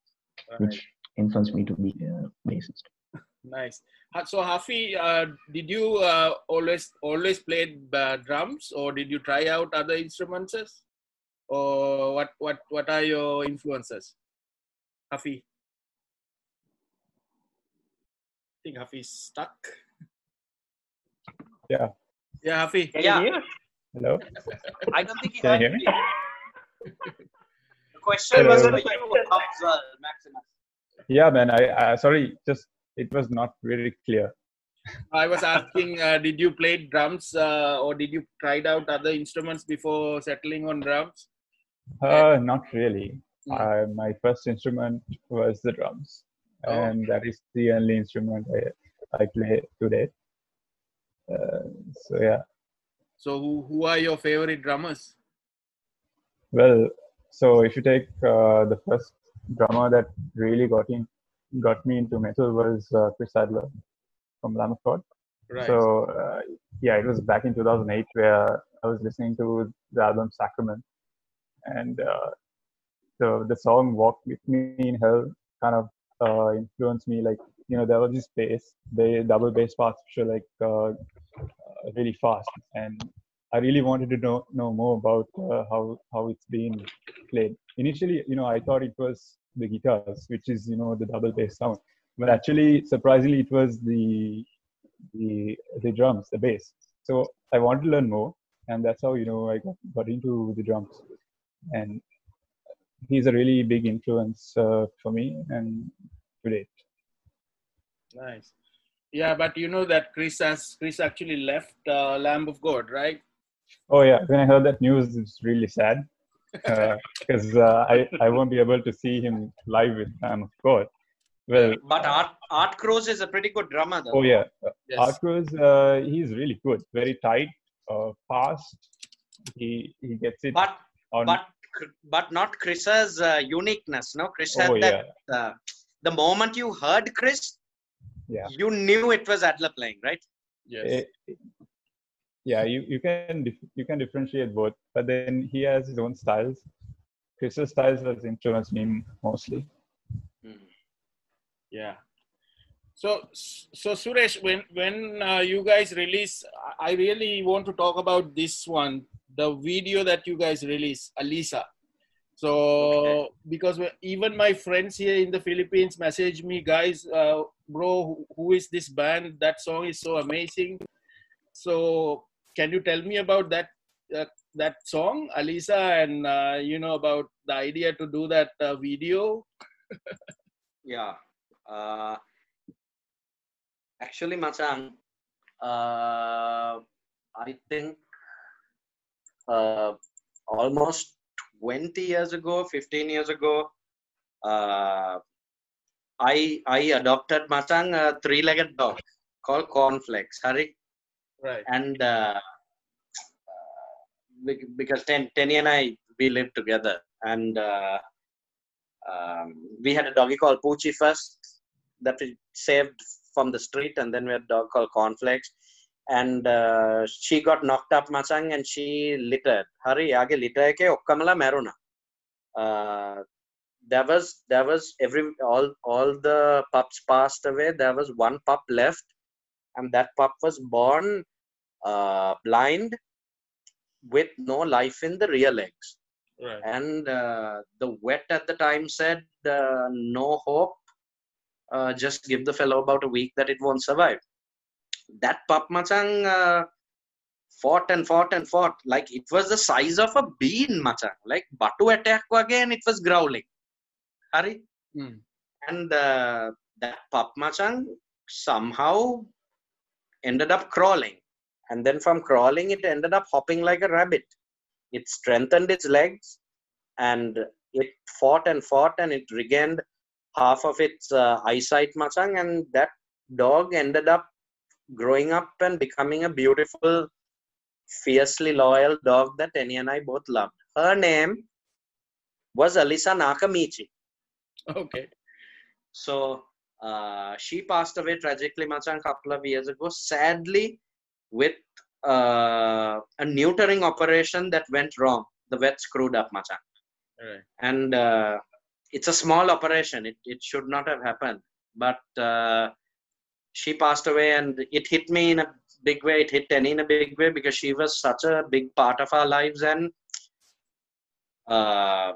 Right. which influenced me to be a bassist. Nice. So Hafi, uh, did you uh, always always play uh, drums, or did you try out other instruments, or what what what are your influences, Hafi? I think Hafi's stuck. Yeah. Yeah, Hafi. Can Yeah. you hear? Hello. I don't think he Can you hear me? me. The question was Hello. for you, as well, Maximus. Yeah, man. I, I sorry, just it was not very clear. I was asking, uh, did you play drums, uh, or did you tried out other instruments before settling on drums? Uh, not really. Mm. Uh, my first instrument was the drums, Oh. and that is the only instrument I, I play today. Uh, so yeah. So who who are your favorite drummers? Well, so if you take uh, the first drummer that really got in, got me into metal was uh, Chris Adler from Lamb of God. Right. So uh, yeah, it was back in 2008 where I was listening to the album Sacrament, and uh, the the song "Walk with Me in Hell" kind of uh, influenced me. Like you know, there was this bass, the double bass parts were like uh, uh, really fast, and I really wanted to know know more about uh, how how it's being played. Initially, you know, I thought it was the guitars, which is you know the double bass sound, but actually, surprisingly, it was the the the drums, the bass. So I wanted to learn more, and that's how you know I got, got into the drums. And he's a really big influence uh, for me and to date. Nice. Yeah, but you know that Chris has Chris actually left uh, Lamb of God, right? Oh yeah, when I heard that news, it's really sad because uh, I I won't be able to see him live with Lamb of God. Well, But Art Art Cruz is a pretty good drummer, though. oh yeah, Yes. Art Cruz, uh, he's really good, very tight, uh, fast. He he gets it But on. but but not Chris's uh, uniqueness. No, Chris had oh that. yeah, Uh, the moment you heard Chris, yeah. you knew it was Adler playing, right? Yes. Eh, yeah, you, you can you can differentiate both, but then he has his own styles. Chris's styles has influenced me mostly. Yeah. So, so Suresh, when when uh, you guys release, I I really want to talk about this one, the video that you guys release, Alyssa. So, Okay. because even my friends here in the Philippines message me, guys, uh, bro, who, is this band? That song is so amazing. So, can you tell me about that uh, that song, Alyssa, and uh, you know about the idea to do that uh, video? Yeah. Uh, actually, Machan, uh, I think uh, almost 20 years ago, 15 years ago, uh, I I adopted Machan a three-legged dog called Cornflakes, Hari, Right. and uh, because Ten, Tenny and I we lived together, and uh, um, we had a doggy called Poochie first that we saved from the street, and then we had a dog called Cornflakes. And uh, she got knocked up, Macang, and she littered. Hari, aage litter ke okkamala maruna. Uh, there was there was every all all the pups passed away. There was one pup left, and that pup was born uh, blind with no life in the rear legs Right. and uh, the vet at the time said uh, no hope uh, just give the fellow about a week that it won't survive that pup machang uh, fought and fought and fought. Like it was the size of a bean machang. Like batu attack again it was growling. Hari? Hmm. and uh, that pup machang somehow ended up crawling. And then from crawling it ended up hopping like a rabbit. It strengthened its legs and it fought and fought and it regained half of its uh, eyesight machang. And that dog ended up growing up and becoming a beautiful fiercely loyal dog that Tenny and I both loved her name was Alyssa Nakamichi Okay. So uh, she passed away tragically, Machan, a couple of years ago. Sadly, with uh, a neutering operation that went wrong. The vet screwed up, Machan. Right. And uh, it's a small operation. It, it should not have happened. But uh, she passed away, and it hit me in a big way. It hit Tenny in a big way because she was such a big part of our lives. And uh,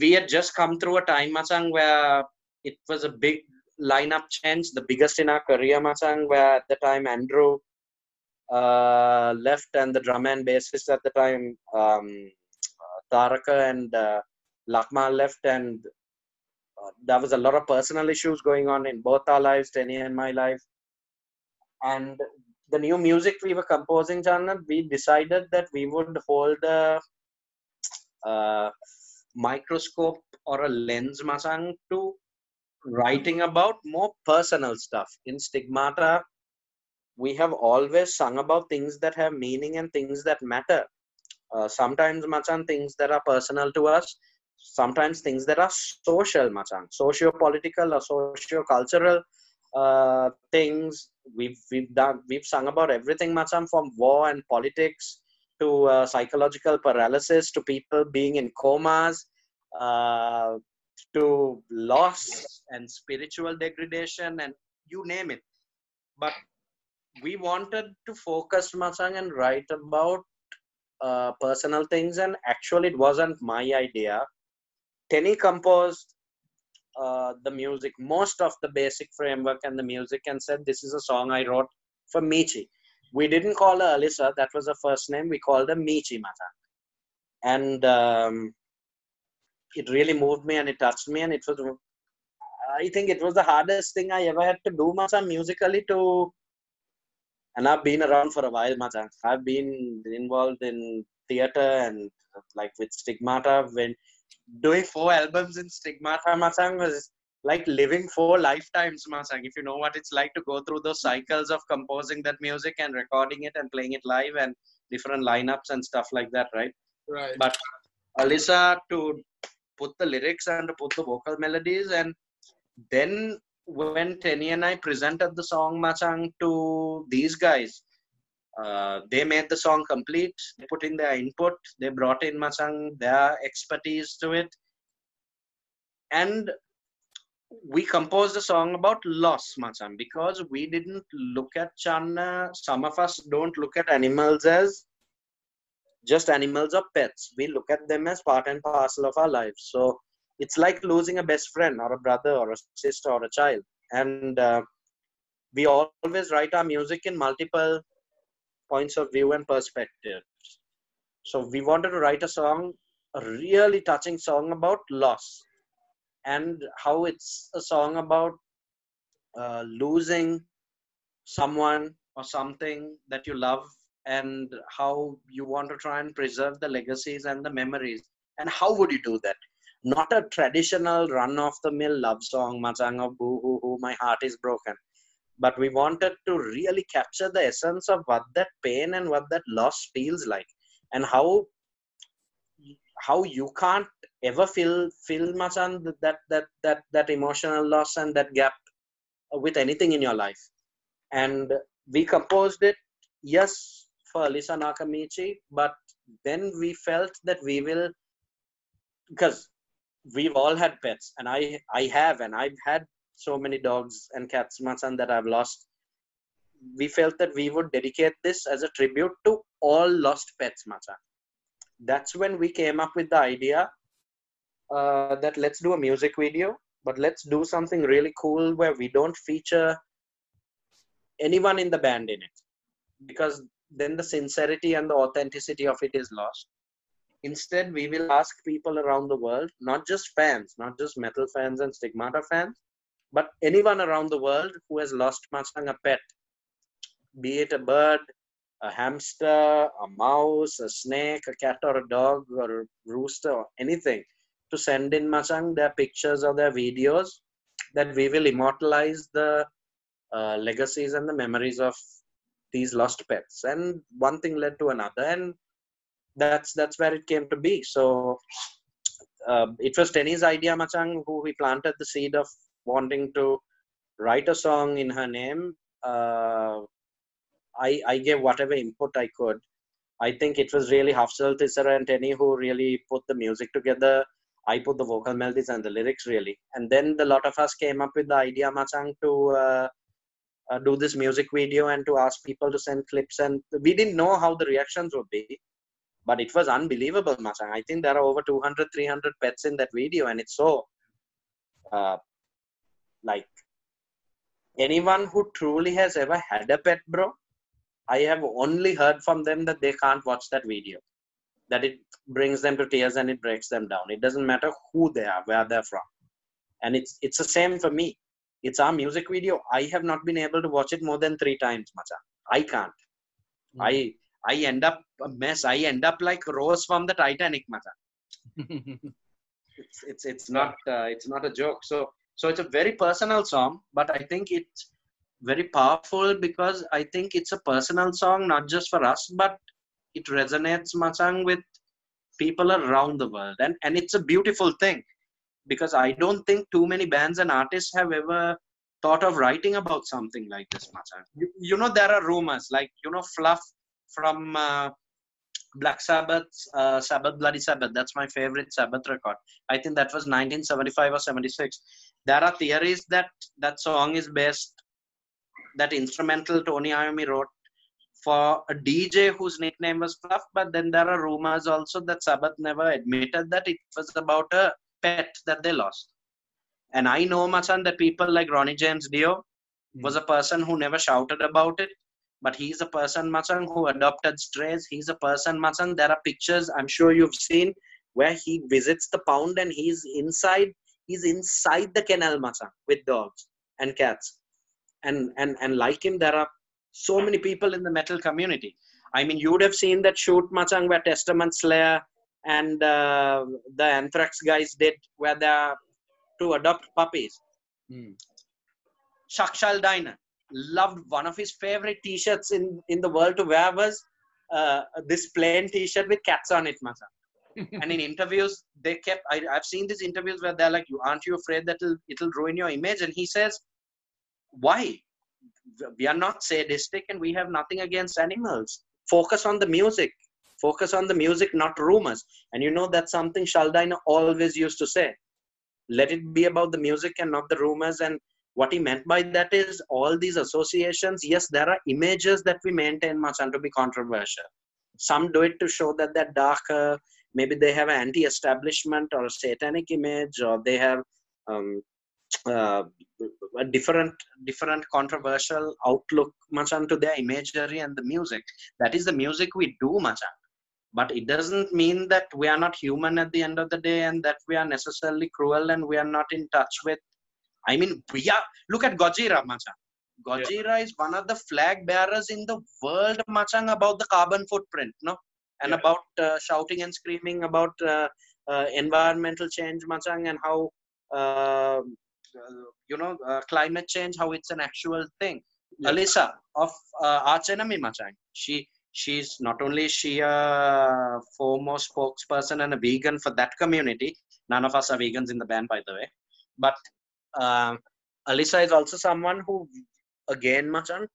we had just come through a time, Machan, where it was a big lineup change, the biggest in our career, Machan, where at the time Andrew uh, left and the drummer and bassist at the time, um, Taraka and uh, Lakmal left, and uh, there was a lot of personal issues going on in both our lives, Tenny and my life. And the new music we were composing, Channa, we decided that we would hold a, uh, microscope or a lens, Masang, to writing about more personal stuff. In Stigmata, we have always sung about things that have meaning and things that matter. Uh, sometimes, Machan, things that are personal to us, sometimes things that are social, Machan, socio-political or socio-cultural uh, things. We've we've done we've sung about everything, Machan, from war and politics to uh, psychological paralysis to people being in comas uh, to loss and spiritual degradation and you name it. But we wanted to focus Masang and write about uh, personal things, and actually, it wasn't my idea. Tenny composed uh, the music, most of the basic framework and the music, and said, This is a song I wrote for Michi. We didn't call her Alyssa, that was her first name. We called her Michi Mata. And um, it really moved me and it touched me, and it was I think it was the hardest thing I ever had to do, Macha, musically to. And I've been around for a while, Macha. I've been involved in theater and like with Stigmata. When doing four albums in Stigmata, Macha, was like living four lifetimes, Masang. If you know what it's like to go through those cycles of composing that music and recording it and playing it live and different lineups and stuff like that, right? Right. But Alyssa to put the lyrics and to put the vocal melodies and then when Tenny and I presented the song Machang to these guys, uh, they made the song complete. They put in their input. They brought in Machang their expertise to it, and we composed a song about loss, Machang, because we didn't look at Channa. Some of us don't look at animals as just animals or pets. We look at them as part and parcel of our lives. So it's like losing a best friend or a brother or a sister or a child and uh, we always write our music in multiple points of view and perspectives. So we wanted to write a song a really touching song about loss and how it's a song about uh, losing someone or something that you love and how you want to try and preserve the legacies and the memories. And how would you do that? Not a traditional run of the mill love song, Machanga Boo Hoo Hoo, My Heart is Broken. But we wanted to really capture the essence of what that pain and what that loss feels like and how how you can't ever feel feel on that that that that emotional loss and that gap with anything in your life. And we composed it, yes, for Alyssa Nakamichi, but then we felt that we will because we've all had pets and i i have and i've had so many dogs and cats Matsan, that i've lost. We felt that we would dedicate this as a tribute to all lost pets Matsan. that's when we came up with the idea uh, that let's do a music video but let's do something really cool where we don't feature anyone in the band in it. Because then the sincerity and the authenticity of it is lost. Instead, we will ask people around the world, not just fans, not just metal fans and stigmata fans, but anyone around the world who has lost Masang a pet, be it a bird, a hamster, a mouse, a snake, a cat or a dog or a rooster or anything, to send in Masang their pictures or their videos that we will immortalize the uh, legacies and the memories of these lost pets. And one thing led to another. And that's that's where it came to be so uh, it was Tenny's idea, Machang, who he planted the seed of wanting to write a song in her name. Uh, I I gave whatever input I could. I think it was really Hafzel Thisara and Tenny who really put the music together. I put the vocal melodies and the lyrics really, and then the lot of us came up with the idea, Machang, to uh, uh, do this music video and to ask people to send clips. And we didn't know how the reactions would be, but it was unbelievable, Machang. I think there are over 200, 300 pets in that video, and it's so uh, like anyone who truly has ever had a pet, bro. I have only heard from them that they can't watch that video that it brings them to tears and it breaks them down. It doesn't matter who they are, where they're from. And it's it's the same for me. It's our music video. I have not been able to watch it more than three times, Macha. I can't. Mm. I I end up a mess. I end up like Rose from the Titanic, Macha. it's it's it's not uh, it's not a joke. So so it's a very personal song, but I think it's very powerful because I think it's a personal song, not just for us, but it resonates Machang with people around the world. And, and it's a beautiful thing because I don't think too many bands and artists have ever thought of writing about something like this, Machang. You, you know, there are rumors like, you know, Fluff from uh, Black Sabbath, uh, Sabbath Bloody Sabbath. That's my favorite Sabbath record. I think that was 1975 or 76. There are theories that that song is based, that instrumental Tony Iommi wrote for a DJ whose nickname was Fluff, but then there are rumors also that Sabbath never admitted that it was about a pet that they lost. And I know, Machan, that people like Ronnie James Dio mm. was a person who never shouted about it, but he's a person, Machan, who adopted strays. He's a person, Machan. There are pictures I'm sure you've seen where he visits the pound and he's inside, he's inside the kennel, Machan, with dogs and cats. And and and like him, there are so many people in the metal community. I mean, you would have seen that shoot Machang where Testament Slayer and uh, the Anthrax guys did, where they're to adopt puppies. Mm. Chuck Schuldiner loved one of his favorite T-shirts in in the world to wear was uh, this plain T-shirt with cats on it, Machang. and in interviews, they kept. I, have seen these interviews where they're like, "You aren't you afraid that it'll it'll ruin your image?" And he says, "Why? we are not sadistic and we have nothing against animals focus on the music focus on the music not rumors and you know that's something Schuldiner always used to say let it be about the music and not the rumors and what he meant by that is all these associations yes there are images that we maintain much and to be controversial. Some do it to show that they're darker. Maybe they have an anti-establishment or a satanic image or they have um, uh, a different different controversial outlook much onto their imagery and the music. That is the music we do much but it doesn't mean that we are not human at the end of the day and that we are necessarily cruel and we are not in touch with i mean we are look at gojira macha gojira yeah. is one of the flag bearers in the world machang about the carbon footprint no and yeah. about uh, shouting and screaming about uh, uh, environmental change machang and how uh, you know uh, climate change how it's an actual thing yeah. alissa of uh, arch enemy machang she she's not only she a foremost spokesperson and a vegan for that community none of us are vegans in the band by the way but uh, alissa is also someone who again machan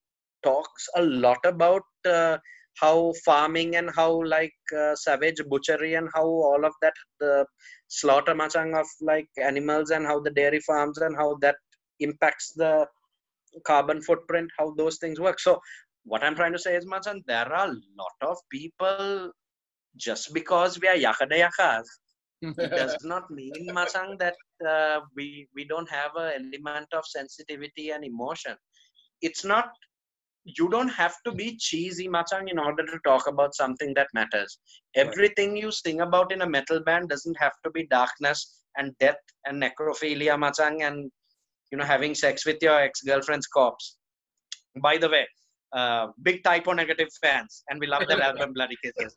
talks a lot about uh, how farming and how like uh, savage butchery and how all of that the slaughter machang of like animals and how the dairy farms and how that impacts the carbon footprint how those things work. So what i'm trying to say is machang there are a lot of people just because we are yakada yakas it does not mean machang that uh, we we don't have an element of sensitivity and emotion. It's not you don't have to be cheesy machang in order to talk about something that matters. Everything you sing about in a metal band doesn't have to be darkness and death and necrophilia machang and you know having sex with your ex-girlfriend's corpse. By the way uh, big Type O Negative fans and we love that album bloody kisses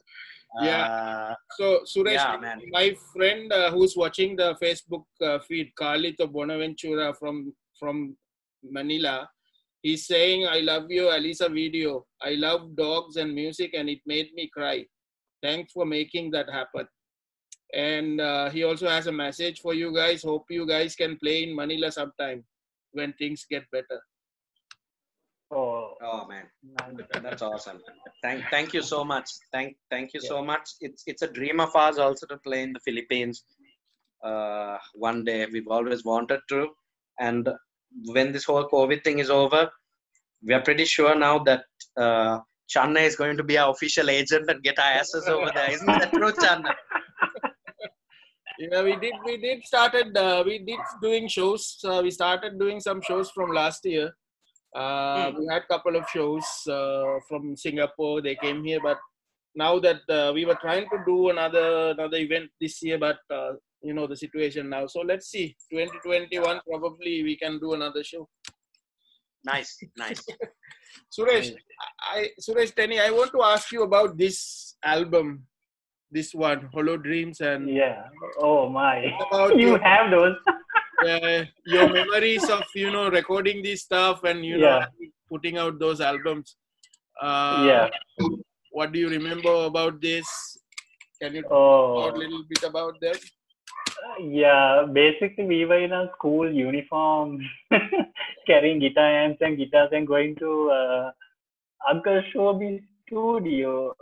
yeah uh, so suresh yeah, my friend uh, who's watching the facebook uh, feed carlito bonaventura from from manila He's saying, I love you, Alyssa video. I love dogs and music, and it made me cry. Thanks for making that happen. and uh, he also has a message for you guys. Hope you guys can play in Manila sometime when things get better. Oh, Oh man, that's awesome. Thank, thank you so much. Thank, thank you so much. It's, it's a dream of ours also to play in the Philippines. Uh, one day we've always wanted to, and when this whole COVID thing is over, we are pretty sure now that uh, Channa is going to be our official agent and get our asses over there. Isn't that true, Channa? Yeah, we did. We did started. Uh, we did doing shows. Uh, we started doing some shows from last year. Uh, Hmm. We had a couple of shows uh, from Singapore. They came here, but now that uh, we were trying to do another another event this year, but uh, you know the situation now. So let's see. 2021 probably we can do another show. Nice, nice. Suresh, I Suresh Tenny, I want to ask you about this album, this one, Hollow Dreams, and Yeah. Oh my. about You your, have those. Uh, your memories of you know recording this stuff and you know putting out those albums. Uh, Yeah. What do you remember about this? Can you talk Oh. a little bit about them? Yeah, basically we were in a school uniform, carrying guitar amps and guitars and going to uh, Uncle Shobi's studio.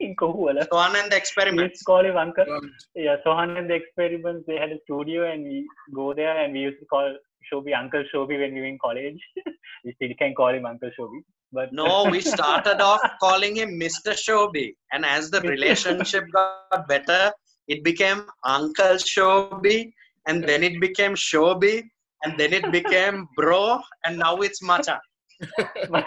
In Kohuwala. So on and the experiments. used to call him Uncle. Um, Yeah, Sohan and the experiments, they had a studio and we go there and we used to call Shobi Uncle Shobi when we were in college. we still can call him Uncle Shobi. But No, we started off calling him Mr. Shobi. And as the relationship got better, it became Uncle Shobi. And then it became Shobi. And then it became Bro. And now it's Macha.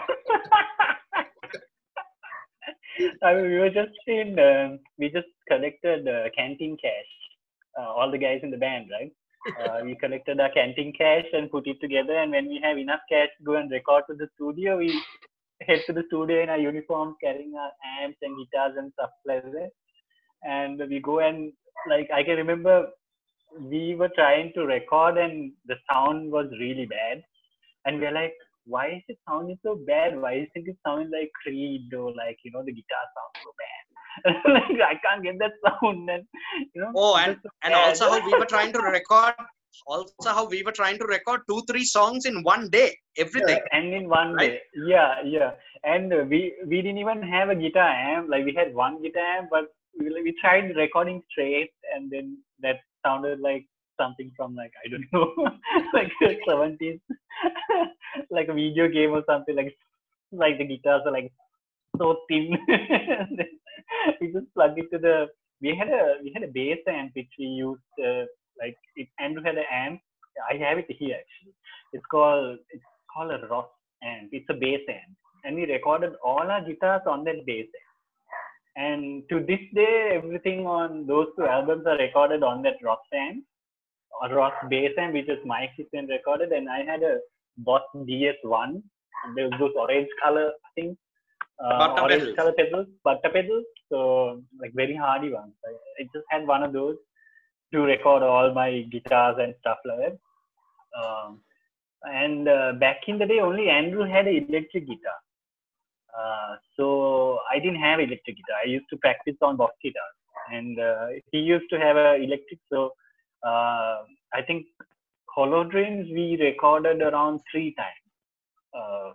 I mean, we were just in, um, we just collected uh, canteen cash, uh, all the guys in the band, right? Uh, we collected our canteen cash and put it together. And when we have enough cash to go and record to the studio, we head to the studio in our uniforms, carrying our amps and guitars and stuff like that. And we go and, like, I can remember we were trying to record and the sound was really bad. And we're like, why is it sounding so bad? Why isn't it sounding like Creed or like, you know, the guitar sounds so bad? like, I can't get that sound. And, you know, Oh, and, so and bad. also how we were trying to record. Also, how we were trying to record two, three songs in one day. Everything. and in one right? day yeah yeah and uh, we we didn't even have a guitar amp like we had one guitar amp but we, we tried recording straight and then that sounded like something from like i don't know like 70s like a video game or something like like the guitars are like so thin we just plug it to the we had a we had a bass amp which we used uh, like it andrew had an amp i have it here actually it's called it's called a Ross amp. It's a bass amp. And we recorded all our guitars on that bass amp. And to this day, everything on those two albums are recorded on that Ross amp, Ross bass amp, which is my and recorded. And I had a Boss DS1. There was those orange color things. Uh, orange pedals. color pedals, butter pedals. So like very hardy ones. I, I just had one of those to record all my guitars and stuff like that. Um, and uh, back in the day only andrew had an electric guitar uh, so i didn't have electric guitar i used to practice on box guitars and uh, he used to have an electric so uh, i think hollow dreams we recorded around three times uh,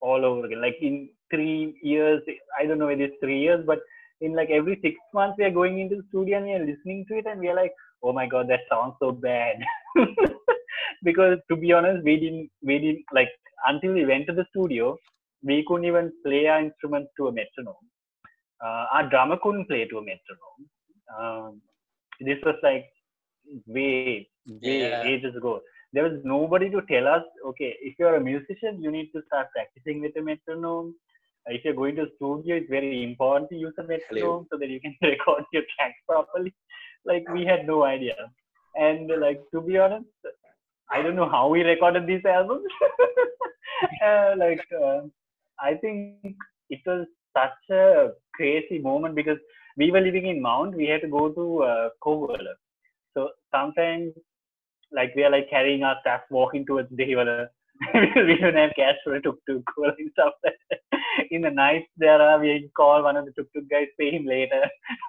all over again. Like in three years i don't know whether it's three years but in like every six months we are going into the studio and we are listening to it and we are like oh my god that sounds so bad. Because to be honest we didn't we didn't like until we went to the studio we couldn't even play our instruments to a metronome. Uh, our drummer couldn't play to a metronome. Um, this was like way way Yeah. ages ago there was nobody to tell us okay if you're a musician you need to start practicing with a metronome. If you're going to studio it's very important to use a metronome so that you can record your tracks properly. Like we had no idea. And like to be honest i don't know how we recorded these albums. Uh, like uh, i think it was such a crazy moment because we were living in mount. We had to go to uh, Kohuwala. So sometimes like we are like carrying our stuff walking towards Dehiwala. we don't have cash for a tuk tuk and stuff like in the night there are we call one of the tuk tuk guys, pay him later,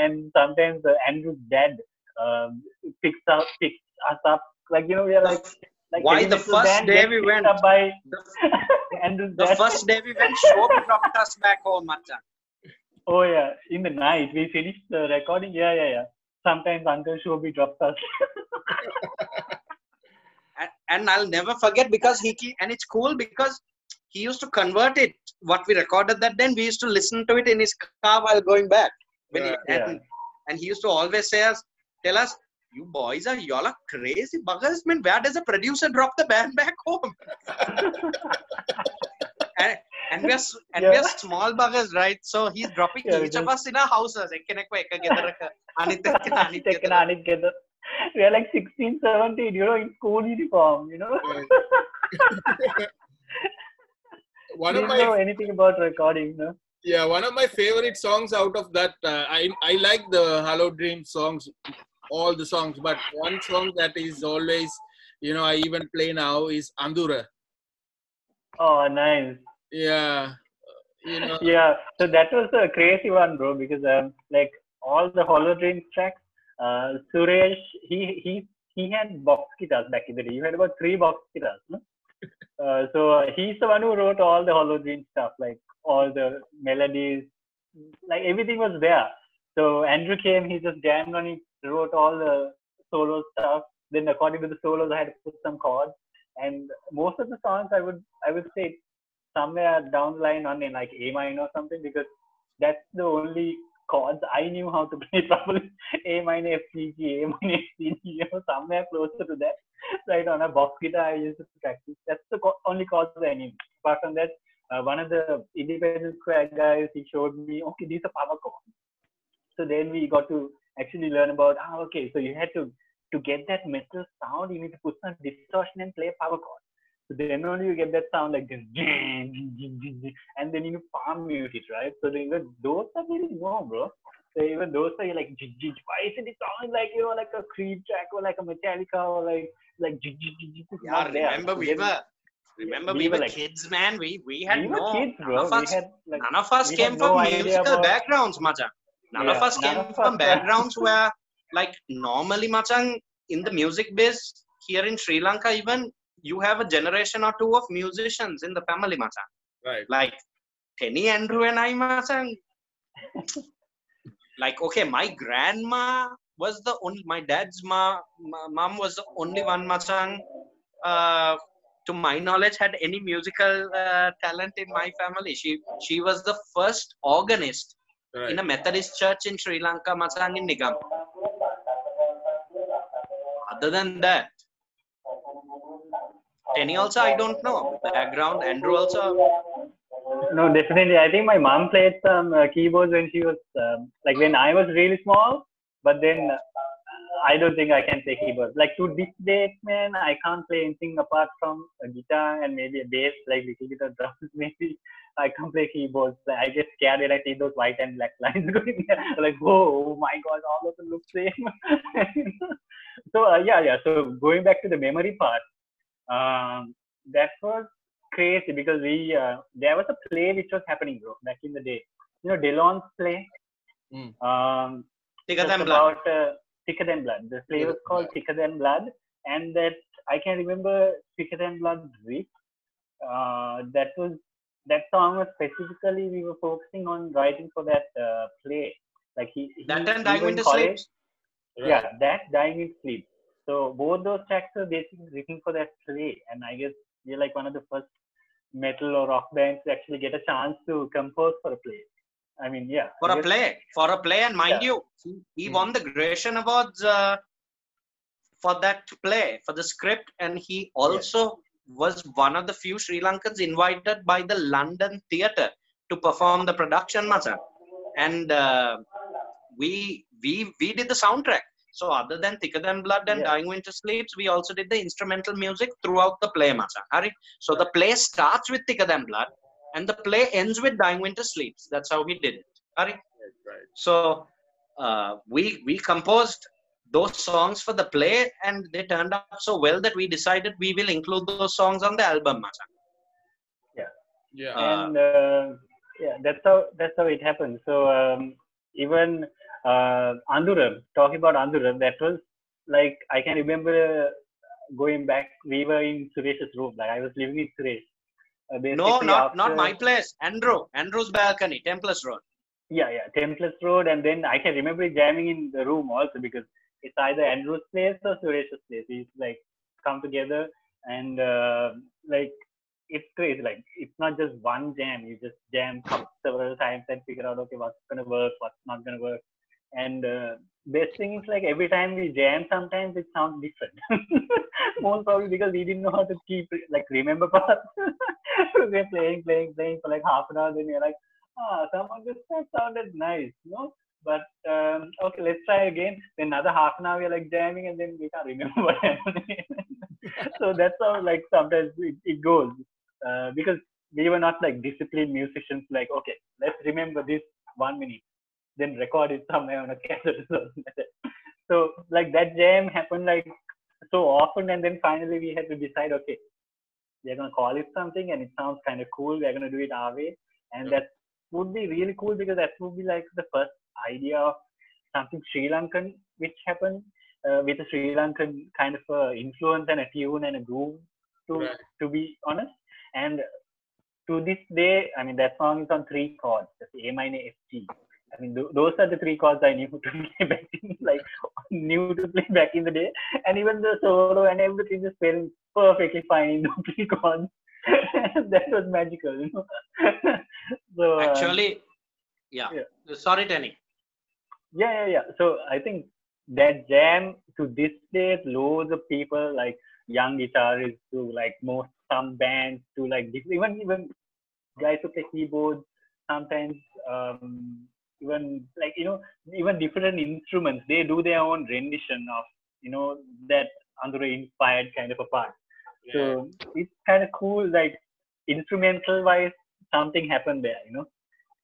and sometimes uh, Andrew's dad um, picks up picks us up like you know we are like. like Why the first day we went- by The, Andrew's the dad. first day we went, Shobi dropped us back home, Machan. Oh yeah, in the night we finished the recording. Yeah, yeah, yeah. Sometimes Uncle Shobi drops us. and, and I'll never forget because he and it's cool because he used to convert it what we recorded that then we used to listen to it in his car while going back when he, Yeah. and, and he used to always say us tell us you boys are y'all are crazy buggers man where does the producer drop the band back home and, and we are and yeah. we are small buggers, right? So he's dropping yeah, each of us in our houses. we are like 16, 17, you know, in school uniform, you know. One of my know anything about recording, no? Yeah, one of my favorite songs out of that. Uh, I I like the Hollow Dream songs, all the songs, but one song that is always, you know, I even play now is Andura. Oh, nice yeah you know Yeah, so that was a crazy one, bro, because um, like all the Hollow Dreams tracks, uh, Suresh, he he he had box guitars back in the day. You had about three box guitars, no? Uh, so he's the one who wrote all the Hollow Dream stuff, like all the melodies, like everything was there. So Andrew came, he just jammed on it, wrote all the solo stuff. Then according to the solos, I had to put some chords. And most of the songs, I would I would say somewhere down the line on in like A minor or something because that's the only chords I knew how to play properly. A minor, F, G, A minor, F, G, G, you know, somewhere closer to that. Right on a box guitar, I used to practice. That's the co- only chords I knew. Apart from that, uh, one of the independent square guys, he showed me, okay, these are power chords. So then we got to actually learn about, ah, okay, so you had to, to get that metal sound, you need to put some distortion and play power chords. So then only you get that sound like this, and then you palm mute it, right? So then even those are really no, bro. So even those are like, why isn't it sounding like you know like a Creed track or like a Metallica or like like Yeah, remember we were remember we we were like- kids, man. We we had we no none of us had like none of us came from no musical about- backgrounds, Machan. None of us came of from us backgrounds where like normally Machang, in the music biz here in Sri Lanka even you have a generation or two of musicians in the family, Machan. right Like Tenny Andrew and I, Machan. like okay, my grandma was the only my dad's ma, ma mom was the only one, Machan. Uh, to my knowledge, had any musical uh, talent in my family. She she was the first organist right in a Methodist church in Sri Lanka, Masang in Nigam. Other than that, Tenny also I don't know background. Andrew also. No, definitely. I think my mom played some uh, keyboards when she was um, like when I was really small. But then uh, I don't think I can play keyboards. Like to this date, man, I can't play anything apart from a guitar and maybe a bass, like little bit of drums. Maybe I can't play keyboards. Like, I get scared when I see those white and black lines going there. Like, whoa, oh my god, all of them look same. so uh, yeah, yeah. So going back to the memory part, um, that was crazy because we uh, there was a play which was happening bro back in the day you know delon's play Mm. um Thicker than blood. about uh, thicker than blood the play was called Blood. thicker than blood and that i can remember thicker than blood riff uh, that was that song was specifically we were focusing on writing for that uh, play like he, he That and Dying were in Winter college. Yeah, that Dying in Sleep. So both those tracks are basically written for that play, and I guess we're like one of the first metal or rock bands to actually get a chance to compose for a play. I mean, yeah. for a play for a play and mind Yeah. you he, he Hmm. won the gratiaen awards uh, for that play for the script and he also was one of the few sri lankans invited by the london theatre to perform the production Macha. and uh, we we we did the soundtrack so other than thicker than blood and Yeah. dying winter sleeps we also did the instrumental music throughout the play Macha. Hari. so the play starts with thicker than blood and the play ends with dying winter sleeps that's how we did it Hari. right So uh, we we composed those songs for the play, and they turned out so well that we decided we will include those songs on the album. Macha. Yeah. Uh, and uh, yeah, that's how that's how it happened. So um, even uh, Anduram, talking about Anduram, that was like I can remember going back. We were in Suresh's room. Like I was living with Suresh. Uh, no, not not my place. Andrew, Andrew's balcony, Templers Road. Yeah, yeah, Templers Road, and then I can remember jamming in the room also because it's either Andrew's place or Suresh's place. To, like come together and uh, like it's crazy. Like it's not just one jam. You just jam several times and figure out okay what's gonna work, what's not gonna work. And uh, best thing is like every time we jam, sometimes it sounds different. Most probably because we didn't know how to keep like remember parts. we're playing, playing, playing for like half an hour, then you're like, ah, some of this stuff sounded nice, you know. But um, okay, let's try again. Then another half an hour we're like jamming, and then we can't remember what happened. so that's how like sometimes it, it goes uh, because we were not like disciplined musicians. Like okay, let's remember this one minute, then record it somewhere on a cassette or something like that. So like that jam happened like so often, and then finally we had to decide, okay, we're gonna call it something, and it sounds kind of cool. We're gonna do it our way, and that would be really cool because that would be like the first idea of something Sri Lankan which happened uh, with a Sri Lankan kind of uh, influence and a tune and a groove to Right. to be honest. And to this day, I mean that song is on three chords, that's A minor, F, G. I mean th- those are the three chords I knew to play back in like knew to play back in the day, and even the solo and everything is playing perfectly fine in those three chords. that was magical, you know. so uh, Actually, yeah. Sorry, Danny. yeah, yeah, yeah. So I think that jam to this day, loads of people like young guitarists to like most some bands to like even even guys who play keyboards sometimes um even like you know even different instruments they do their own rendition of you know that Andura inspired kind of a part. So it's kind of cool like instrumental wise something happened there you know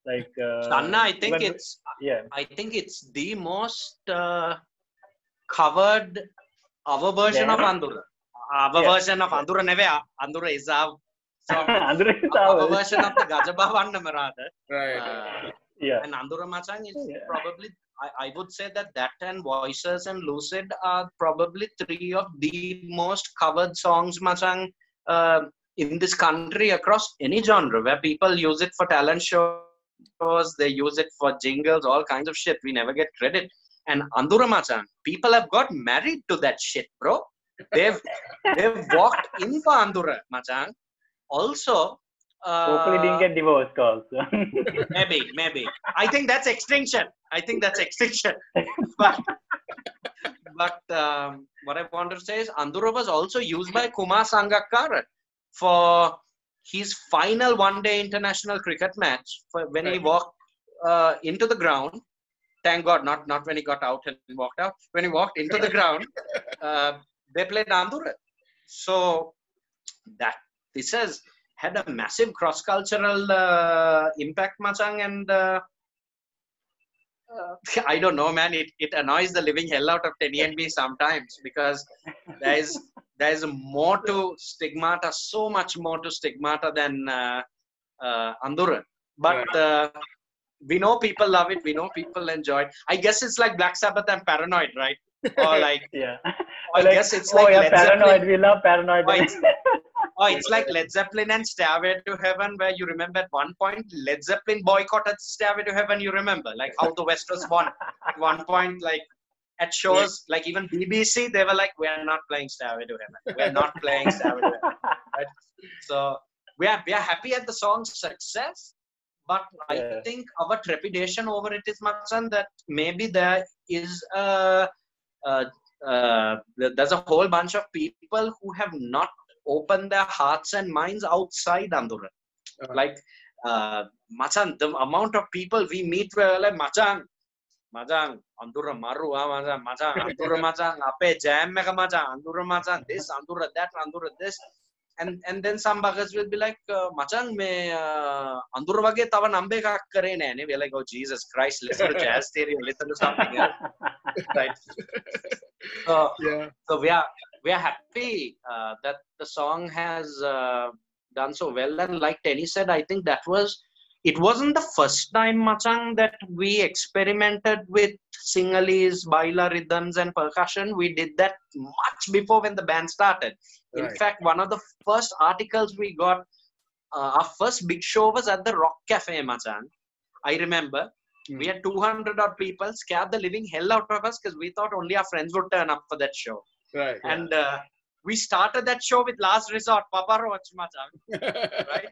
like uh, Sanna, I think even- it's yeah I think it's the most uh, covered our version of Andura. Andura. Our Yeah. version of Andura neve. Andura is our sort of Andura is our version of the Gajabhavannam rather. Right. Uh, yeah and Andura Machang is Yeah. probably I, I would say that that and Voices and Lucid are probably three of the most covered songs Machang uh, in this country across any genre where people use it for talent shows, they use it for jingles, all kinds of shit. We never get credit. And Andura Machang, people have got married to that shit, bro. They've they've walked in for Machang. Also, hopefully didn't get divorced also maybe maybe. I think that's extinction. I think that's extinction. But but um, what i want to say is andura was also used by kumar sangakkara for his final one day international cricket match for when he walked uh, into the ground. Thank god not not when he got out and walked out. When he walked into the ground uh, they played andura so that this has had a massive cross-cultural uh, impact, Machang, and uh, uh, I don't know, man. It, it annoys the living hell out of Tenny and me sometimes because there is there is more to stigmata, so much more to stigmata than uh, uh, Andura. But uh, we know people love it. We know people enjoy it. I guess it's like Black Sabbath and Paranoid, right? Or like, yeah I guess it's oh like yeah Led paranoid Zeppelin. we love paranoid Oh, it's- like Led Zeppelin and Stairway to Heaven, where you remember at one point Led Zeppelin boycotted Stairway to Heaven. You remember, like how the West was won at one point, like at shows, like even BBC, they were like, "We're not playing Stairway to Heaven. We're not playing Stairway to Heaven." Right? So we are we are happy at the song's success, but I Yeah. think our trepidation over it is much on that maybe there is a, uh uh, there's a whole bunch of people who have not opened their hearts and minds outside Andura. Uh-huh. Like, uh, Machan, the amount of people we meet were like, Machan, Machan, Andura Maru, ah, Machan, Machan, Andura Machan, Ape Jam Mega Machan, Andura Machan, this, Andura that, Andura this. And, and then some buggers will be like, uh, Machan, me uh, Andura wage tava nambe ekak kare nahi. We're like, oh Jesus Christ, listen to jazz theory, listen to something else. Right. So, Yeah. so we are we are happy uh, that the song has uh, done so well. And like Tenny said, I think that was it wasn't the first time, Machang, that we experimented with Sinhalese, baila rhythms, and percussion. We did that much before when the band started. In Right. fact, one of the first articles we got, uh, our first big show was at the Rock Cafe, Machang. I remember. Hmm. We had 200 odd people, scared the living hell out of us because we thought only our friends would turn up for that show. Right. And uh, we started that show with Last Resort, Papa Roach, Machang right?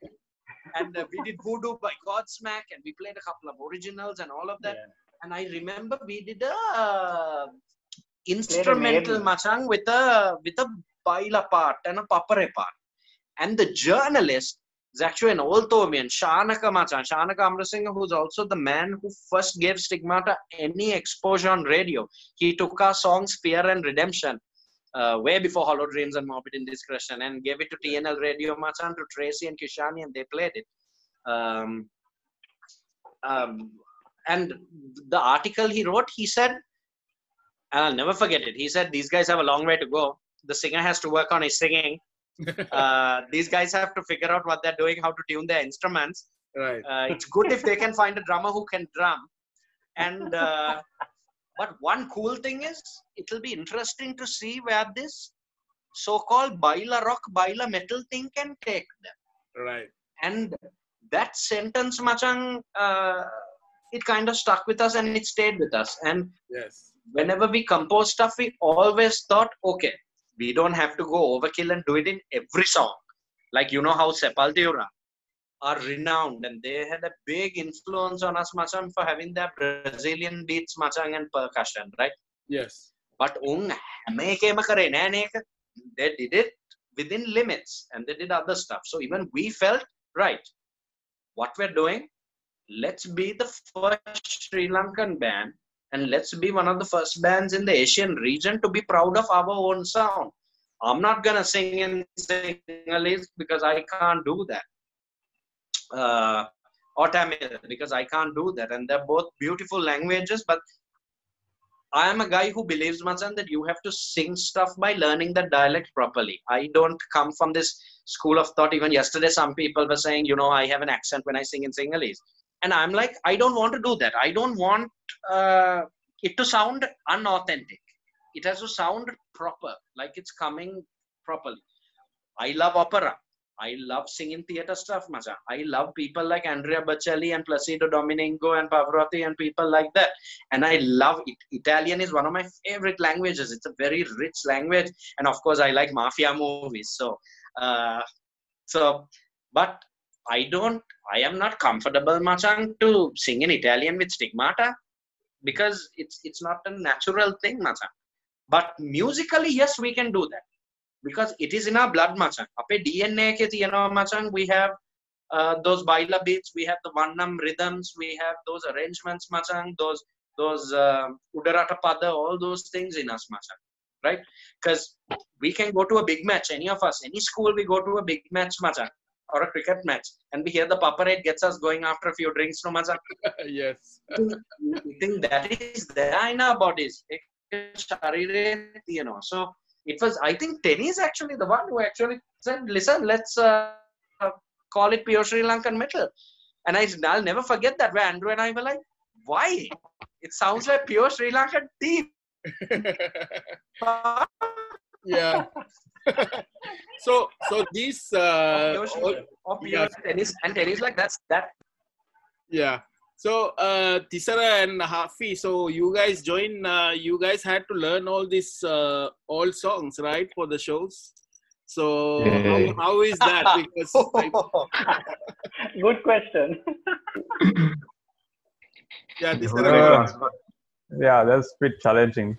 and uh, we did Voodoo by Godsmack, and we played a couple of originals and all of that. And I remember we did a uh, instrumental machang with a with a baila part and a papare part. And the journalist is actually an old Thomian, Shanaka Machan, Shanaka Amarasinghe, who's also the man who first gave Stigmata any exposure on radio. He took our songs Fear and Redemption uh, way before Hollow Dreams and Morbid Indiscretion and gave it to TNL Radio Machan to Tracy and Kishani and they played it. Um, um, and the article he wrote, he said, and I'll never forget it. He said, These guys have a long way to go. The singer has to work on his singing. Uh, these guys have to figure out what they're doing, how to tune their instruments. right. Uh, it's good if they can find a drummer who can drum. And uh, but one cool thing is, it'll be interesting to see where this so-called baila rock, baila metal thing can take them. Right. And that sentence, Machang, uh, it kind of stuck with us and it stayed with us. And Yes. whenever we compose stuff, we always thought, okay, we don't have to go overkill and do it in every song. Like you know how Sepultura are renowned and they had a big influence on us Machang for having their Brazilian beats Machang and percussion, right? Yes. But they did it within limits and they did other stuff. So even we felt right, what we're doing, let's be the first Sri Lankan band and let's be one of the first bands in the Asian region to be proud of our own sound. I'm not gonna sing in Sinhalese because I can't do that. Uh, or Tamil because I can't do that. And they're both beautiful languages, but I am a guy who believes, Machan, that you have to sing stuff by learning the dialect properly. I don't come from this school of thought. Even yesterday, some people were saying, you know, I have an accent when I sing in Sinhalese. And I'm like, I don't want to do that. I don't want uh, it to sound unauthentic. It has to sound proper, like it's coming properly. I love opera. I love singing theater stuff, Macha. I love people like Andrea Bocelli and Placido Domingo and Pavarotti and people like that. And I love it. Italian is one of my favorite languages. It's a very rich language. And of course, I like mafia movies. So, uh, so, but I don't, I am not comfortable, Machang, to sing in Italian with stigmata because it's it's not a natural thing, Machang. But musically, yes, we can do that because it is in our blood, Machang. Ape DNA ke tiyanawa, Machang, we have uh, those baila beats, we have the Vannam rhythms, we have those arrangements, Machang, those those uh, Udarata Pada, all those things in us, Machang. Right? Because we can go to a big match, any of us, any school, we go to a big match, Machang, or a cricket match, and we hear the paparate gets us going after a few drinks, no, Machang. yes. we think that is there in our bodies. You know, so it was. I think Tenny is actually the one who actually said, "Listen, let's uh, call it pure Sri Lankan metal." And I, I'll never forget that. Where Andrew and I were like, "Why? It sounds like pure Sri Lankan theme." yeah. so so these uh, Pure Sri- or pure yes. tennis and tennis like that's that. Yeah. So uh, Thisara and Hafi, so you guys join. Uh, you guys had to learn all these uh, old songs, right, for the shows. So Yeah. how, how is that? Because I, Good question. yeah, Uh, Tisara. yeah, that's a bit challenging.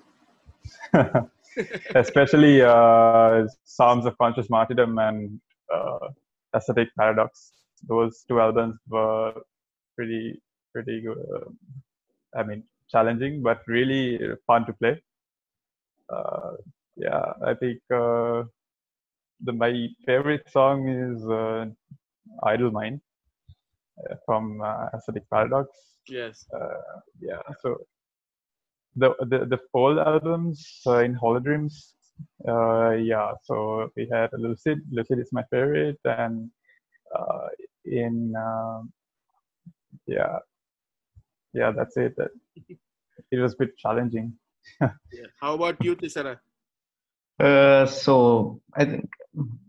Especially uh, Psalms of Conscious Martyrdom and uh, Aesthetic Paradox. Those two albums were pretty, pretty good. uh, I mean, challenging, but really fun to play. Uh, yeah, I think uh, the my favorite song is uh, Idle Mind uh, from uh, Aesthetic Paradox Yes. uh, yeah so the the, the old albums uh, in Hollow Dreams uh, yeah so we had lucid lucid is my favorite and uh, in um yeah, yeah, that's it. That it was a bit challenging. Yeah. How about you, Thisara? Uh, so I think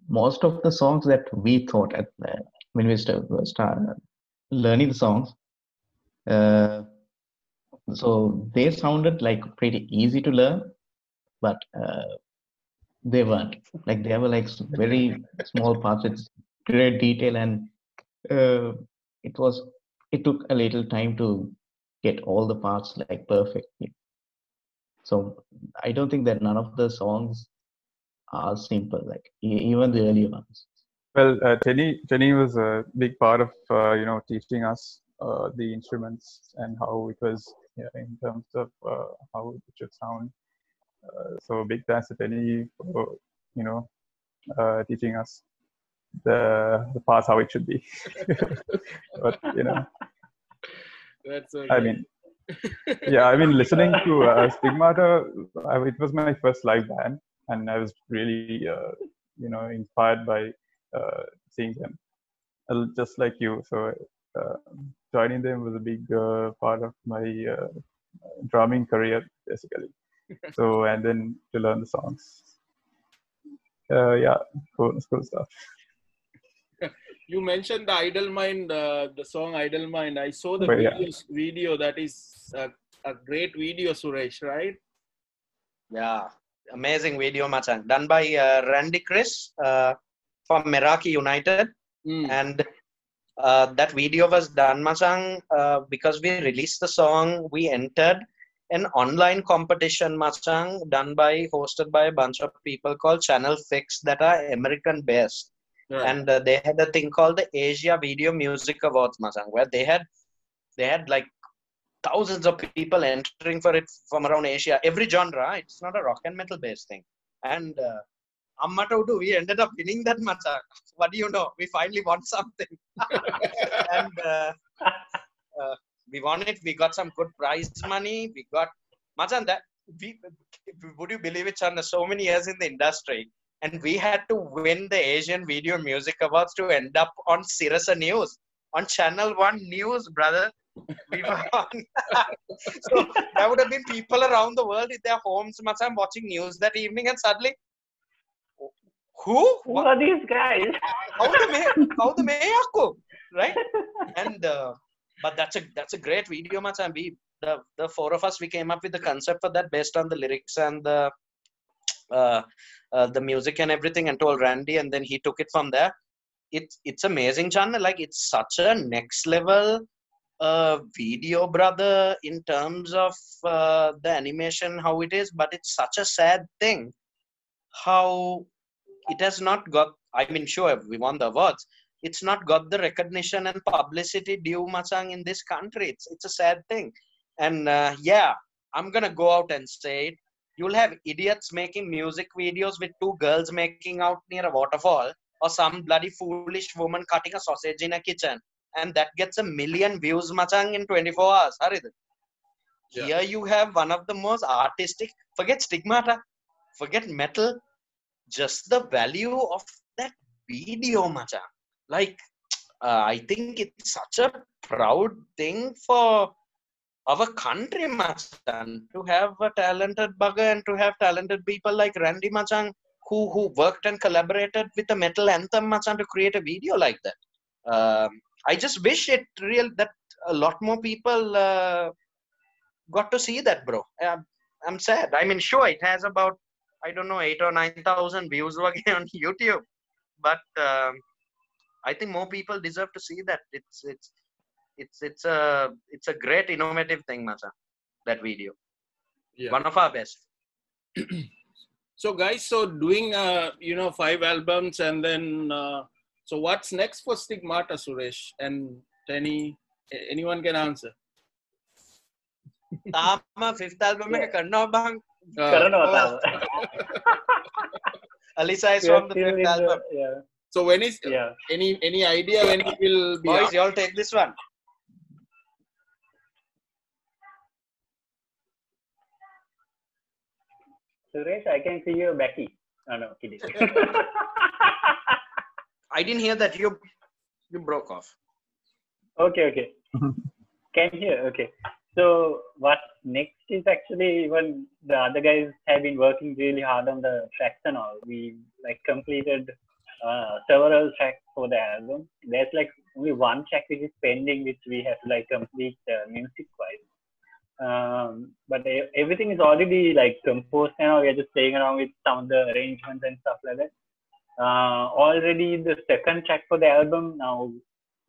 most of the songs that we thought at the, when we start, start learning the songs, uh, so they sounded like pretty easy to learn, but uh, they weren't. Like they were like very small parts with great detail, and uh, it was it took a little time to get all the parts like perfectly. So I don't think that none of the songs are simple, like even the early ones. Well, uh, Tenny was a big part of uh, you know teaching us uh, the instruments and how it was yeah, in terms of uh, how it should sound. Uh, so big thanks to Tenny for you know uh, teaching us the the parts how it should be. but you know, That's okay. I mean, yeah, I mean, listening to uh, Stigmata, I, it was my first live band, and I was really, uh, you know, inspired by uh, seeing them, Uh, just like you. So uh, joining them was a big uh, part of my uh, drumming career, basically. So and then to learn the songs. Uh, yeah, cool, cool stuff. You mentioned the Idle Mind, uh, the song Idle Mind. I saw the But yeah. videos, video. That is a, a great video, Suresh, right? Yeah, amazing video, Machan. Done by uh, Randy Chris uh, from Meraki United. Mm. And uh, that video was done, Machan, uh, because we released the song. We entered an online competition, Machan, done by, hosted by a bunch of people called Channel Fix that are American based. Right. and uh, they had a thing called the Asia Video Music Awards, Masang, where they had they had like thousands of people entering for it from around Asia, every genre. It's not a rock and metal based thing. And uh, Ammata Udu, we ended up winning that Masang. What do you know? We finally won something, and uh, uh, we won it. We got some good prize money. We got Machan, that we would you believe it, Chan? So many years in the industry, and we had to win the Asian Video Music Awards to end up on Sirasa News, on Channel One News, brother. We were on. so there would have been people around the world in their homes, Machan, watching news that evening, and suddenly, who? Who are these guys? How the me? How the ako? Right? And uh, but that's a that's a great video, Machan. We the the four of us we came up with the concept for that based on the lyrics and the uh, uh, the music and everything and told Randy and then he took it from there. It's it's amazing channel like it's such a next level uh, video brother in terms of uh, the animation how it is but it's such a sad thing how it has not got I mean sure we won the awards. It's not got the recognition and publicity due Machang in this country. It's it's a sad thing. And uh, yeah I'm gonna go out and say it you'll have idiots making music videos with two girls making out near a waterfall or some bloody foolish woman cutting a sausage in a kitchen and that gets a million views machang in 24 hours Harid. Yeah. here you have one of the most artistic forget stigmata forget metal just the value of that video machang like uh, i think it's such a proud thing for our country, must Machan, to have a talented bugger and to have talented people like Randy Machang who, who worked and collaborated with the metal anthem Machan to create a video like that. Um, I just wish it real that a lot more people uh, got to see that, bro. I'm, I'm sad. I mean, sure, it has about I don't know eight or nine thousand views on YouTube, but um, I think more people deserve to see that. It's it's it's it's a it's a great innovative thing, Masa, That video, yeah. one of our best. so guys, so doing uh, you know five albums and then uh, so what's next for Stigmata, Suresh and any anyone can answer. තාම fifth album එක කරනවා බං කරනවා තාම Alyssa is from the fifth album. Yeah. So when is yeah. any any idea when it will be? Boys, you all take this one. Suresh, I can see you Becky. Oh no, kidding. I didn't hear that you You broke off. Okay, okay. Can hear. Okay. So what next is actually even the other guys have been working really hard on the tracks and all. We like completed uh, several tracks for the album. There's like only one track which is pending, which we have to like complete uh, music wise. Um, but everything is already like composed now. We're just playing around with some of the arrangements and stuff like that. Uh, already the second track for the album now.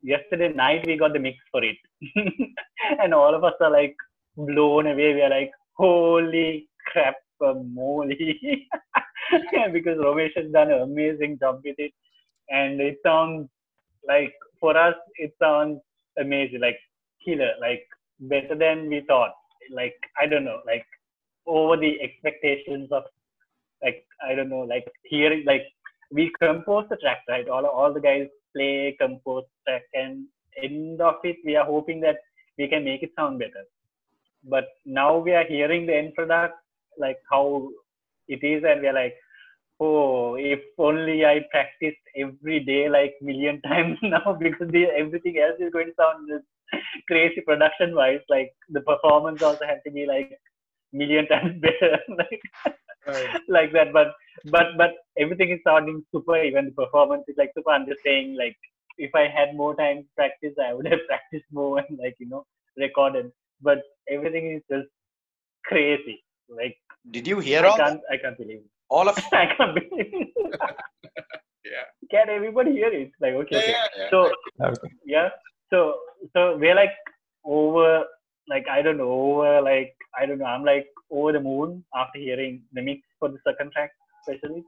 Yesterday night we got the mix for it, and all of us are like blown away. We are like, holy crap, moly! because Romesh has done an amazing job with it, and it sounds like for us it sounds amazing, like killer, like better than we thought. Like I don't know, like over the expectations of like I don't know, like hearing like we compose the track right. All all the guys play, compose track, and end of it we are hoping that we can make it sound better. But now we are hearing the end product, like how it is, and we are like, oh, if only I practiced every day like million times now, because the, everything else is going to sound crazy production wise. Like the performance also has to be like million times better, like Right. like that. But but but everything is sounding super. Even the performance is like super. I'm just saying like if I had more time to practice, I would have practiced more and like you know recorded. But everything is just crazy. Like Did you hear I all? can't I can't believe it. All of it I can't believe it. Yeah. Can everybody hear it? Like okay, Yeah, okay. yeah, yeah. So Okay. yeah. So so we're like over like I don't know over like I don't know. I'm like over the moon after hearing the mix for the second track, especially.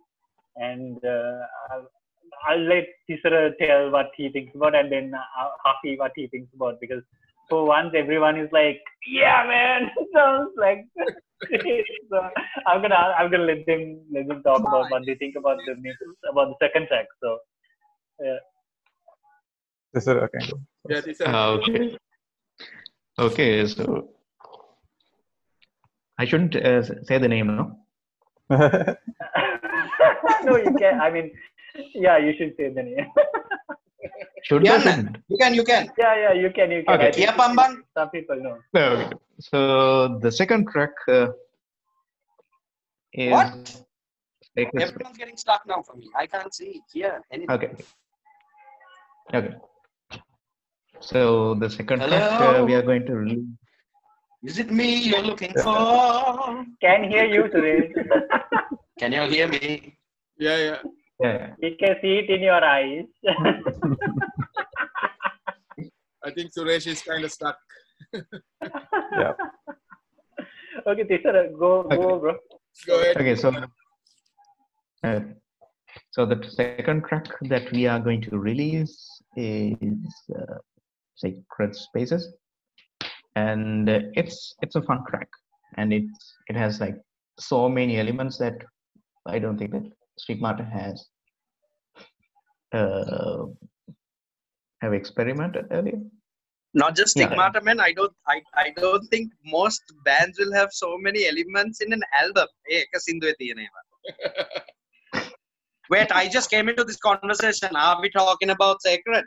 And uh, I'll, I'll let Thisara tell what he thinks about, and then uh, Hafi what he thinks about because for once everyone is like, yeah, man, sounds like. so I'm gonna I'm gonna let them let them talk about what they think about the mix, about the second track. So This is okay. Go. Yeah, this is- Ah, okay. Okay, so I shouldn't uh, say the name, no? no, you can. I mean, yeah, you should say the name. Should Yeah, I? You can, you can. yeah, yeah, you can. You can. Okay. I think Kia Pamban? Some people know. Okay. So the second track uh, is What? Everyone's getting stuck now for me. I can't see, here anything. Okay. Okay. So the second track uh, we are going to release. Is it me you're looking for? Can hear you, today. Can you hear me? yeah, yeah. Yeah. we can see it in your eyes. I think Suresh is kind of stuck. Yeah. okay, Thisara, go, go, bro. Go ahead. Okay. So. Uh, so the second track that we are going to release is uh, sacred spaces. And uh, it's it's a fun track and it it has like so many elements that i don't think that street martin has uh, have experimented earlier. Not just stigmata yeah. man. I don't I, I don't think most bands will have so many elements in an album. Wait i just came into this conversation. Are we talking about sacred?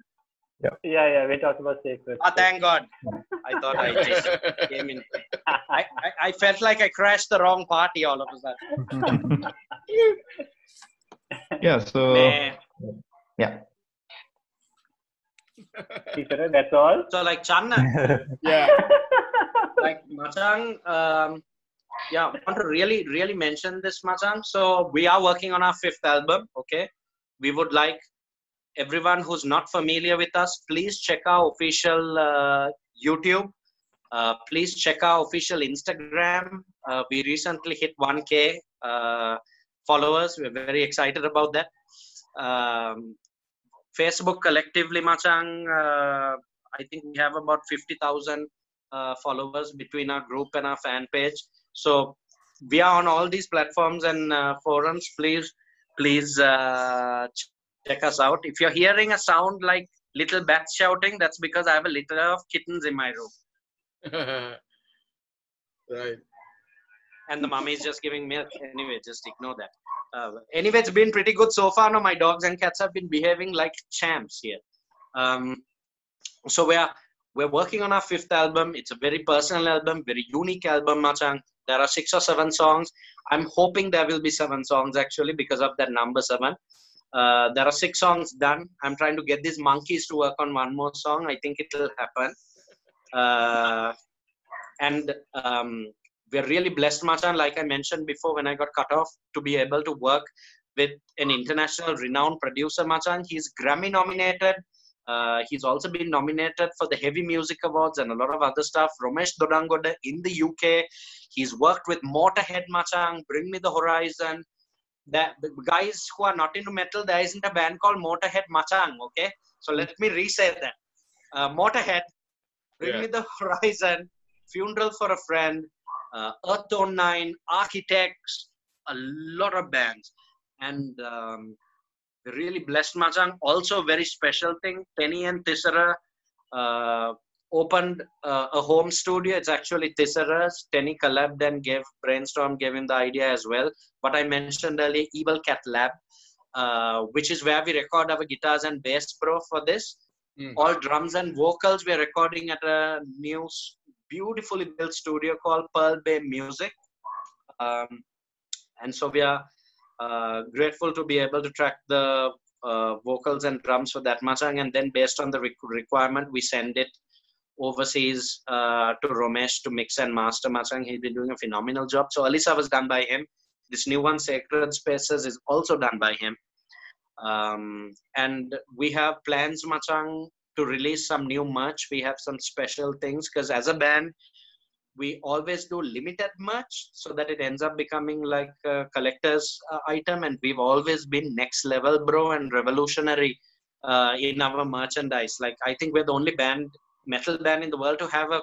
Yeah, yeah, we talked about sacred. Ah, thank God. I thought I just came in. I, I, I felt like I crashed the wrong party all of a sudden. yeah. So Man. yeah. Thisara, that's all. So like Channa, Yeah. like Machang, um, yeah, I want to really, really mention this, Machang. So we are working on our fifth album. Okay, we would like everyone who's not familiar with us, please check our official uh, YouTube. Uh, please check our official Instagram. Uh, we recently hit 1K uh, followers. We're very excited about that. Um, Facebook collectively, Machang, uh, I think we have about 50,000 uh, followers between our group and our fan page. So we are on all these platforms and forums. Please, please check us out. If you're hearing a sound like little bats shouting, that's because I have a litter of kittens in my room, right. and the mummy is just giving milk. Anyway, just ignore that. Uh, anyway, it's been pretty good so far. No, my dogs and cats have been behaving like champs here. Um, so we are we're working on our fifth album. It's a very personal album, very unique album, Machang. There are six or seven songs. I'm hoping there will be seven songs actually because of that number seven. Uh, there are six songs done. I'm trying to get these monkeys to work on one more song. I think it will happen. Uh, and um, we're really blessed, Machan, like I mentioned before when I got cut off, to be able to work with an international renowned producer, Machan. He's Grammy nominated. Uh, he's also been nominated for the Heavy Music Awards and a lot of other stuff. Romesh Dodangoda in the UK. He's worked with Motorhead Machang, Bring Me the Horizon. That the guys who are not into metal, there isn't a band called Motorhead Machang. Okay, so let me re-say that. Uh, Motorhead, Bring Yeah. Me the Horizon, Funeral for a Friend, uh, Earth Tone Nine, Architects, a lot of bands, and um, really blessed Majang. Also, very special thing. Tenny and Thisara uh, opened uh, a home studio. It's actually Thisara's. Tenny collabed and gave brainstorm, gave him the idea as well. What I mentioned earlier, Evil Cat Lab, uh, which is where we record our guitars and bass pro for this. Mm. All drums and vocals we're recording at a new, beautifully built studio called Pearl Bay Music. Um, and so we are uh, grateful to be able to track the uh, vocals and drums for that Machang, and then based on the requ- requirement, we send it overseas uh, to Romesh to mix and master Machang. He's been doing a phenomenal job. So Alyssa was done by him. This new one, Sacred Spaces, is also done by him. Um, and we have plans, Machang, to release some new merch. We have some special things because as a band, we always do limited merch so that it ends up becoming like a collector's uh, item and we've always been next level bro and revolutionary uh, in our merchandise like i think we're the only band metal band in the world to have a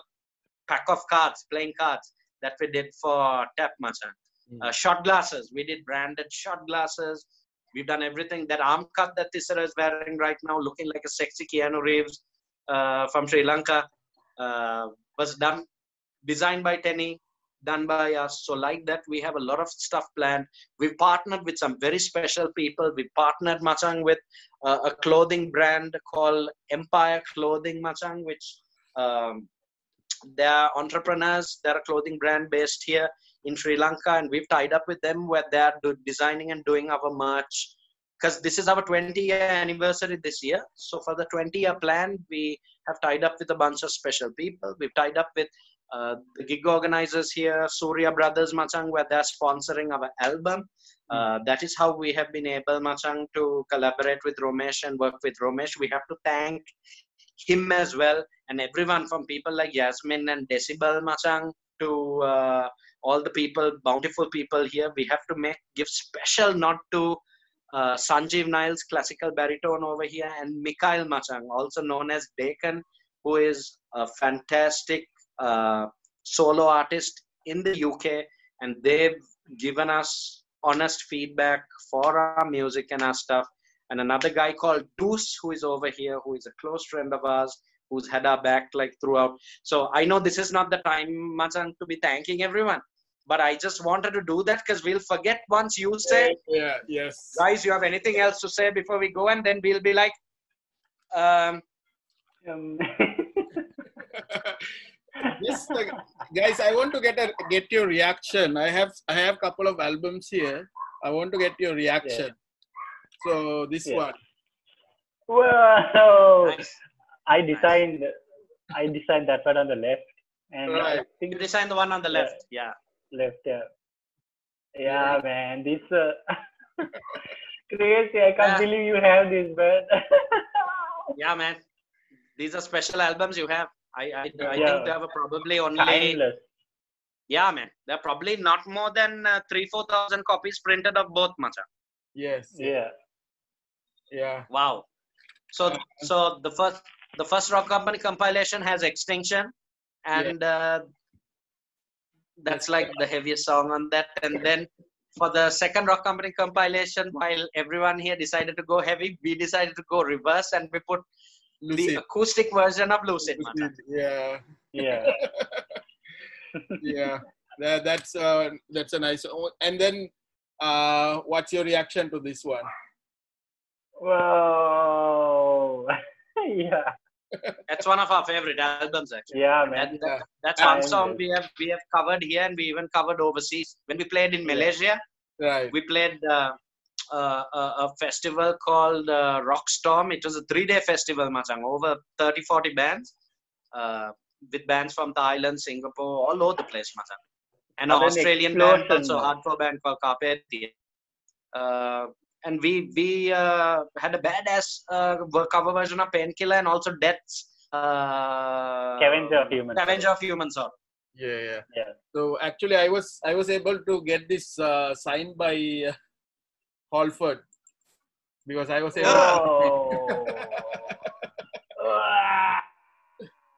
pack of cards playing cards that we did for tap machan Mm. uh, shot glasses. We did branded shot glasses. We've done everything. That arm cut that Thisara is wearing right now looking like a sexy keanu reeves uh, from sri lanka uh, was done designed by Tenny, done by us. So like that, we have a lot of stuff planned. We've partnered with some very special people. We partnered Machang with uh, a clothing brand called Empire Clothing Machang, which um, they are entrepreneurs. They're a clothing brand based here in Sri Lanka, and we've tied up with them where they're do- designing and doing our merch. Because this is our 20 year anniversary this year. So for the 20 year plan, we have tied up with a bunch of special people. We've tied up with uh, the gig organizers here, Surya Brothers Machang, where they're sponsoring our album. Uh, that is how we have been able, Machang, to collaborate with Romesh and work with Romesh. We have to thank him as well, and everyone from people like Yasmin and Decibel Machang to uh, all the people, bountiful people here. We have to make give special nod to uh, Sanjeev Niles, classical baritone over here, and Mikhail Machang, also known as Bacon, who is a fantastic uh, solo artist in the UK, and they've given us honest feedback for our music and our stuff. And another guy called Deuce, who is over here, who is a close friend of ours, who's had our back like throughout. So I know this is not the time, Machang, to be thanking everyone, but I just wanted to do that because we'll forget once you say, Yeah, yes. guys, you have anything else to say before we go, and then we'll be like, um, Um, yes, uh, guys, I want to get a get your reaction. I have I have couple of albums here. I want to get your reaction. So this Yeah. one. Whoa! nice. I designed I designed that one on the left, and I Right. think You design the one on the Yeah. left. Yeah. left. Yeah, yeah, man, this uh, crazy. I can't Yeah. believe you have this, man. Yeah, man. These are special albums you have. I, I, I Yeah. think there were probably only Timeless. yeah, man. There are probably not more than uh, three, four thousand copies printed of both, Macha. Yes. Yeah. Yeah. Wow. So, so the first, the first Rock Company compilation has Extinction, and uh, that's like the heaviest song on that. And then for the second Rock Company compilation, while everyone here decided to go heavy, we decided to go reverse, and we put the acoustic version of Lucid. Macha. Lucid. Yeah. Yeah. Yeah. That, that's uh that's a nice oh, and then uh what's your reaction to this one? Well, yeah, That's one of our favorite albums, actually. yeah, man. And that, that's one song we have we have covered here, and we even covered overseas. When we played in Malaysia, Right. we played uh, a, a festival called uh, Rockstorm. It was a three-day festival, Machang, over 30, 40 bands, uh, with bands from Thailand, Singapore, all over the place, Machang. And an What an Australian band, also hardcore band called Carpet. Uh, and we we uh, had a badass uh, cover version of Painkiller and also Death's uh, Scavenger of Humans. Scavenger of Humans song. Yeah, yeah. Yeah. So actually, I was I was able to get this uh, signed by uh, Halford because I was able. Oh.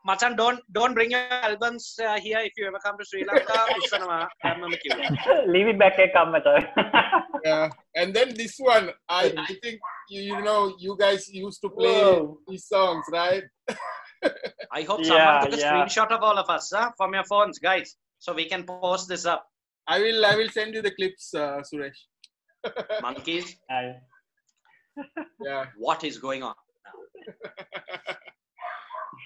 Machan, don't don't bring your albums uh, here if you ever come to Sri Lanka. Ussanama, I'm a kiwi. Leave it back at Kamata. Yeah. And then this one, I I think you, you know you guys used to play Whoa. these songs, right? I hope Yeah, someone took a yeah. screenshot of all of us huh, from your phones, guys, so we can post this up. I will I will send you the clips, uh, Suresh. Monkeys, I- Yeah. what is going on?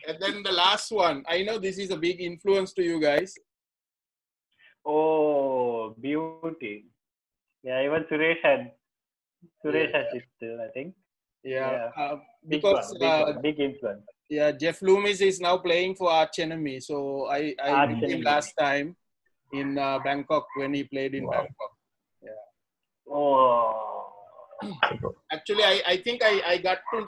And then the last one, I know this is a big influence to you guys. oh, beauty. Yeah, even Suresh had Suresh Yeah. has it too, I think. Yeah. Yeah. Uh, Big because one, big, uh, one, big influence. yeah, Jeff Loomis is now playing for Arch Enemy. So I I Arch met him last time in uh, Bangkok when he played in Wow. Bangkok. Oh. Actually, I, I think I, I got to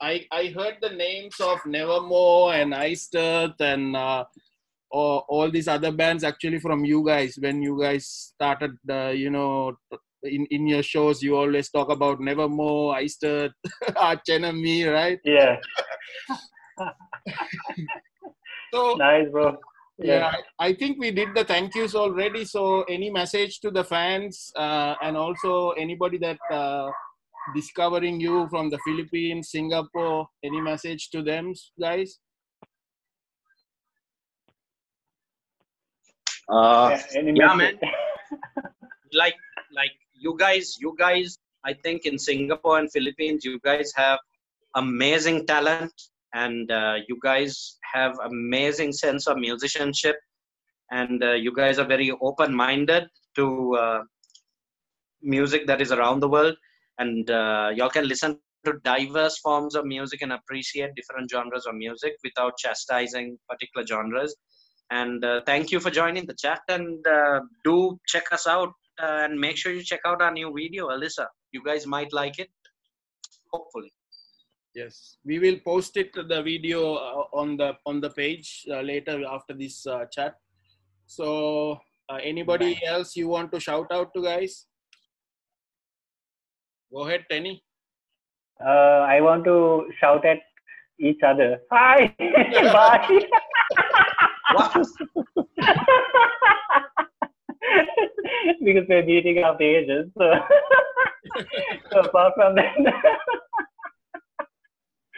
I, I heard the names of Nevermore and Iced Earth and uh, all, all these other bands actually from you guys when you guys started uh, you know in, in your shows you always talk about Nevermore, Iced Earth, Arch Enemy, right? Yeah, So nice, bro. Yeah. I think we did the thank yous already. So any message to the fans uh, and also anybody that uh, discovering you from the philippines singapore any message to them guys? Uh, Yeah, any yeah, message? like like you guys you guys i think in singapore and philippines you guys have amazing talent and uh, you guys have amazing sense of musicianship. And uh, you guys are very open minded to uh, music that is around the world. And uh, y'all can listen to diverse forms of music and appreciate different genres of music without chastising particular genres. And uh, thank you for joining the chat. And uh, do check us out and make sure you check out our new video alyssa. You guys might like it hopefully yes we will post it the video uh, on the on the page uh, later after this uh, chat so uh, anybody else you want to shout out to guys go ahead tenny Uh, I want to shout at each other. Hi, bye. What? because we're meeting our pages. So, so apart from that,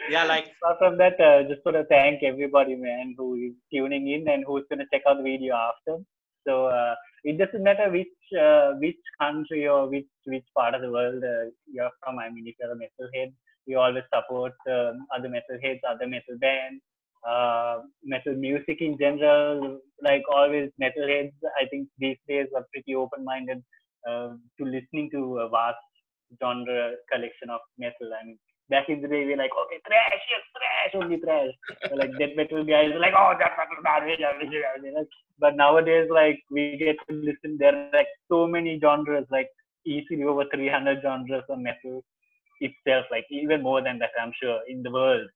yeah like apart from that, uh, just want to thank everybody, man, who is tuning in and who's to check out the video after. So uh, it doesn't matter which uh, which country or which which part of the world uh, you're from. I mean, if you're a metalhead, we always support um, other metalheads, other metal bands, uh, metal music in general. Like always, metalheads. I think these days are pretty open-minded uh, to listening to a vast genre collection of metal. I mean, back in the day, we are like, okay, thrash, yes, trash, only trash. Like death metal guys like, oh, death metal, garbage, garbage, garbage. But nowadays, like we get to listen. There are like so many genres, like easily over 300 genres of metal itself. Like even more than that, I'm sure, in the world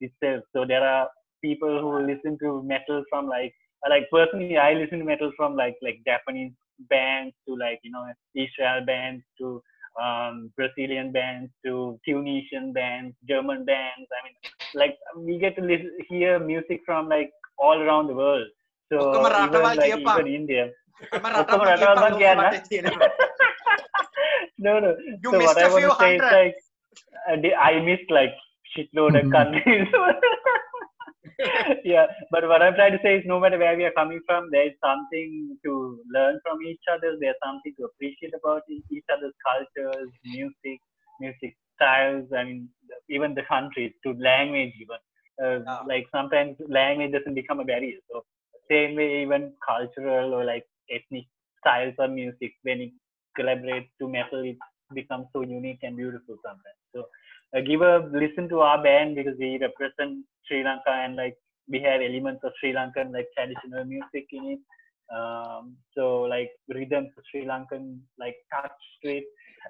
itself. So there are people who listen to metal from like, like personally, I listen to metal from like like Japanese bands to like you know Israel bands to um, Brazilian bands to Tunisian bands, German bands. I mean, like we get to listen, hear music from like all around the world. So even, like, even India. no, no. You so what I want to say is like, uh, I missed like shitload of countries. yeah, but what I'm trying to say is no matter where we are coming from, there is something to learn from each other. There's something to appreciate about each other's cultures, music, music styles. I mean, even the countries to language even. Uh, Yeah. Like sometimes language doesn't become a barrier. So same way even cultural or like ethnic styles of music when it collaborates to metal, it becomes so unique and beautiful sometimes. So uh, give a listen to our band because we represent Sri Lanka and like we have elements of Sri Lankan like traditional music in it. Um, so like rhythms of Sri Lankan like touch to it.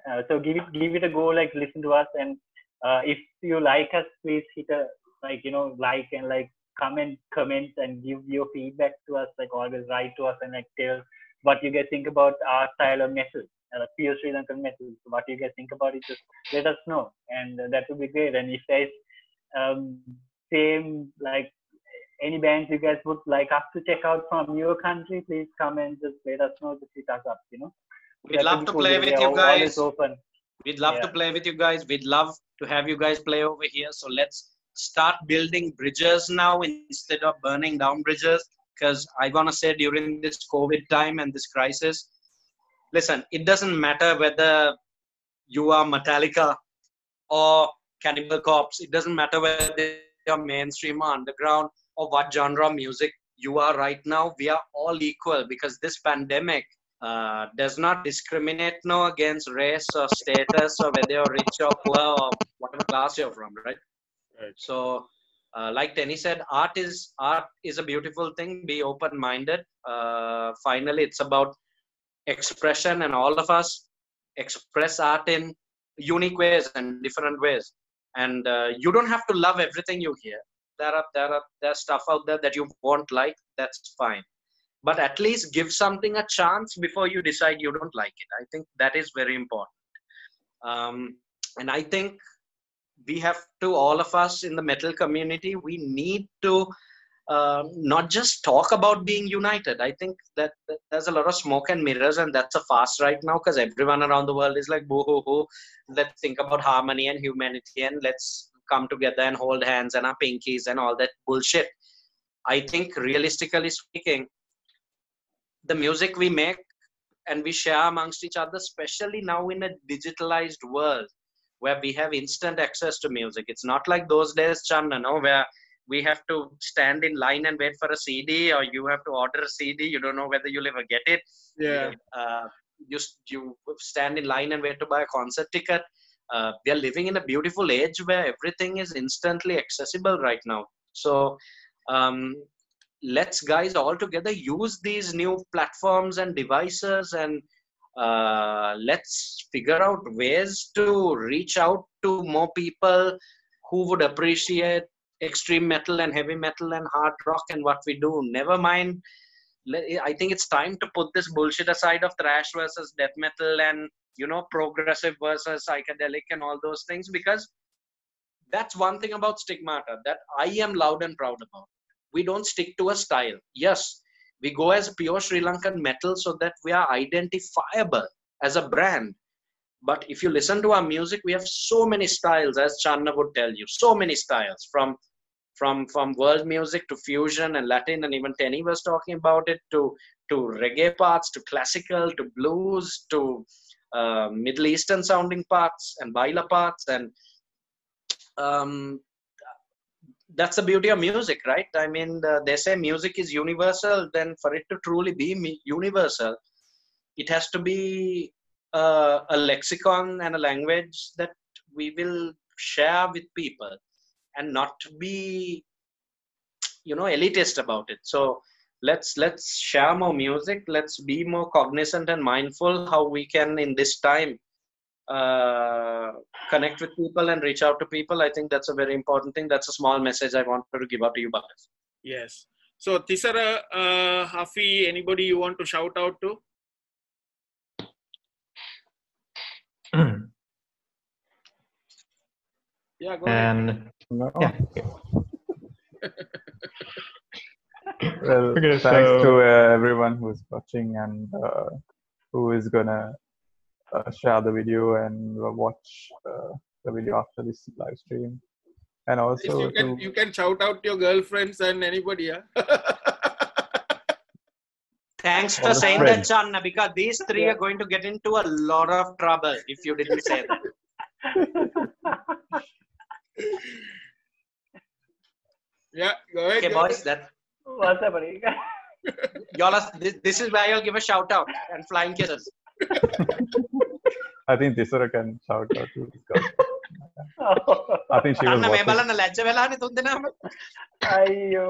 Uh, so give it give it a go. Like listen to us and uh, if you like us, please hit a like you know like and like comment comment and give your feedback to us. Like always write to us and like tell what you guys think about our style of metal, uh, pure Sri Lankan metal. So what you guys think about it, just let us know, and uh, that would be great. And if there's um, same like any bands you guys would like us to check out from your country, please come and just let us know. Just hit us up, you know. We'd That love to cool. play with you guys. Open. We'd love to play with you guys. We'd love to have you guys play over here. So let's start building bridges now instead of burning down bridges. Because I want to say during this COVID time and this crisis, listen, it doesn't matter whether you are Metallica or Cannibal Corpse. It doesn't matter whether you're mainstream or underground or what genre of music you are right now. We are all equal because this pandemic uh, does not discriminate no against race or status or whether you're rich or poor or whatever class you're from, right? Right. So, uh, like Tenny said, art is art is a beautiful thing. Be open-minded. Uh, finally, it's about expression, and all of us express art in unique ways and different ways. And uh, you don't have to love everything you hear. There are there are there's stuff out there that you won't like. That's fine but at least give something a chance before you decide you don't like it i think that is very important um, and i think we have to all of us in the metal community we need to uh, not just talk about being united i think that, that there's a lot of smoke and mirrors and that's a fast right now because everyone around the world is like boo hoo hoo let's think about harmony and humanity and let's come together and hold hands and our pinkies and all that bullshit i think realistically speaking the music we make and we share amongst each other, especially now in a digitalized world where we have instant access to music. It's not like those days, Channa, no, where we have to stand in line and wait for a CD, or you have to order a CD. You don't know whether you'll ever get it. Yeah. Uh, you you stand in line and wait to buy a concert ticket. Uh, we are living in a beautiful age where everything is instantly accessible right now. So um, let's guys all together use these new platforms and devices and uh, let's figure out ways to reach out to more people who would appreciate extreme metal and heavy metal and hard rock and what we do never mind i think it's time to put this bullshit aside of thrash versus death metal and you know progressive versus psychedelic and all those things because that's one thing about stigmata that i am loud and proud about we don't stick to a style. Yes, we go as pure Sri Lankan metal so that we are identifiable as a brand. But if you listen to our music, we have so many styles, as Channa would tell you, so many styles from from from world music to fusion and Latin, and even Tenny was talking about it to to reggae parts, to classical, to blues, to uh, Middle Eastern sounding parts and baila parts, and um, that's the beauty of music right? I mean uh, they say music is universal then for it to truly be universal it has to be uh, a lexicon and a language that we will share with people and not be you know elitist about it so let's let's share more music let's be more cognizant and mindful how we can in this time uh, connect with people and reach out to people. I think that's a very important thing. That's a small message I wanted to give out to you, Bhagat. Yes. So, Thisara, uh, Hafi, anybody you want to shout out to? Yeah, go ahead. and No. yeah, Well, Okay, thanks so- to uh, everyone who's watching and uh, who is gonna uh, share the video and uh, watch uh, the video after this live stream. And also you can, to you can shout out your girlfriends and anybody. Yeah. Thanks for saying friends. that, Channa, because these three yeah. are going to get into a lot of trouble if you didn't say that. yeah, go ahead. Okay, go boys, ahead. that. What's happening? y'all are, this, this is where you'll give a shout out and flying kisses. I think Thisara can shout out to this guy. I think she was. అన్న మేము లజ్జ వెళ్ళాలని తుందినా అయ్యో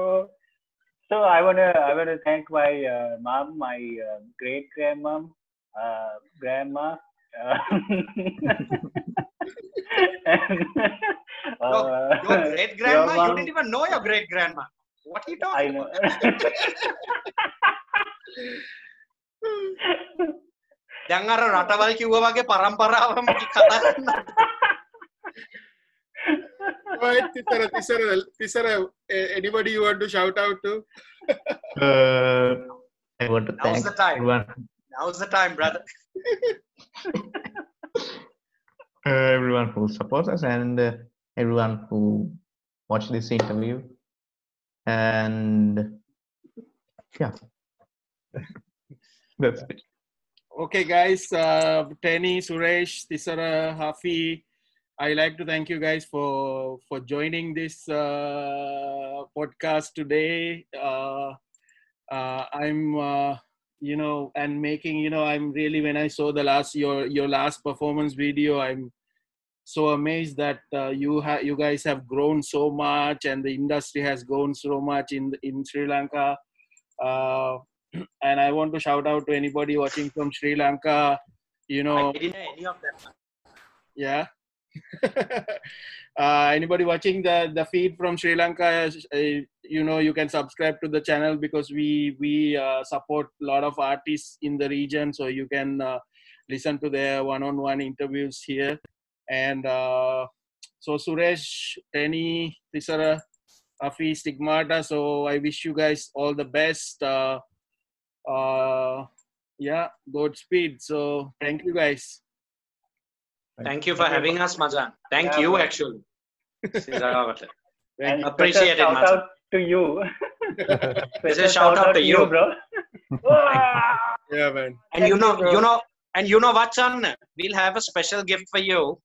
So I wanna I wanna thank my uh, mom, my uh, great grandmom, uh, grandma. Uh, and, uh, Your great grandma, your you mom- didn't even know your great grandma. What are you I talking know. about? දැන් අර රටවල් කිව්ව වගේ පරම්පරාවම කතා කරන්න. Go ahead, Thisara, Thisara, Thisara, anybody you want to shout out to? Uh, I want to Now's thank the time. everyone, Now's the time, brother. uh, everyone who supports us and uh, everyone who watched this interview. And yeah, that's it. Okay, guys, uh, Tenny, Suresh, Thisara, Hafi, I like to thank you guys for for joining this uh, podcast today. Uh, uh, I'm, uh, you know, and making, you know, I'm really when I saw the last your your last performance video, I'm so amazed that uh, you have you guys have grown so much and the industry has grown so much in in Sri Lanka. Uh, and I want to shout out to anybody watching from Sri Lanka. You know, I didn't know any of them. yeah. uh, anybody watching the the feed from Sri Lanka, uh, you know, you can subscribe to the channel because we we uh, support a lot of artists in the region, so you can uh, listen to their one-on-one interviews here. And uh, so Suresh, Tenny, Thisara, Afi, Stigmata. So I wish you guys all the best. Uh, yeah, Godspeed. So thank you guys. Thank you for having us, Majan. Thank yeah, you, man. actually. and Appreciate it, Majan. To you. it's a shout out, to you, you bro. yeah, man. And you know, you know, and you know what, son? We'll have a special gift for you.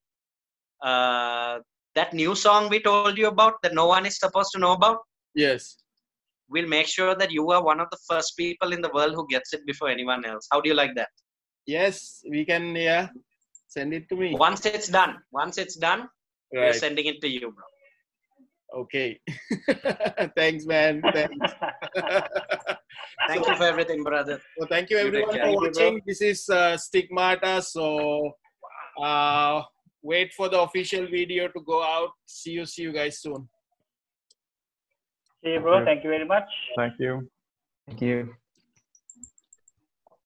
Uh, that new song we told you about that no one is supposed to know about. Yes. We'll make sure that you are one of the first people in the world who gets it before anyone else. How do you like that? Yes, we can. Yeah, send it to me. Once it's done, once it's done, we're sending it to you, bro. Okay. Thanks, man. Thanks. Thank you for everything, brother. well, thank you You everyone take for care. watching. This is uh, Stigmata. So, uh, wait for the official video to go out. See you. See you guys soon. See you, bro. Thank you very much. Thank you. Thank you.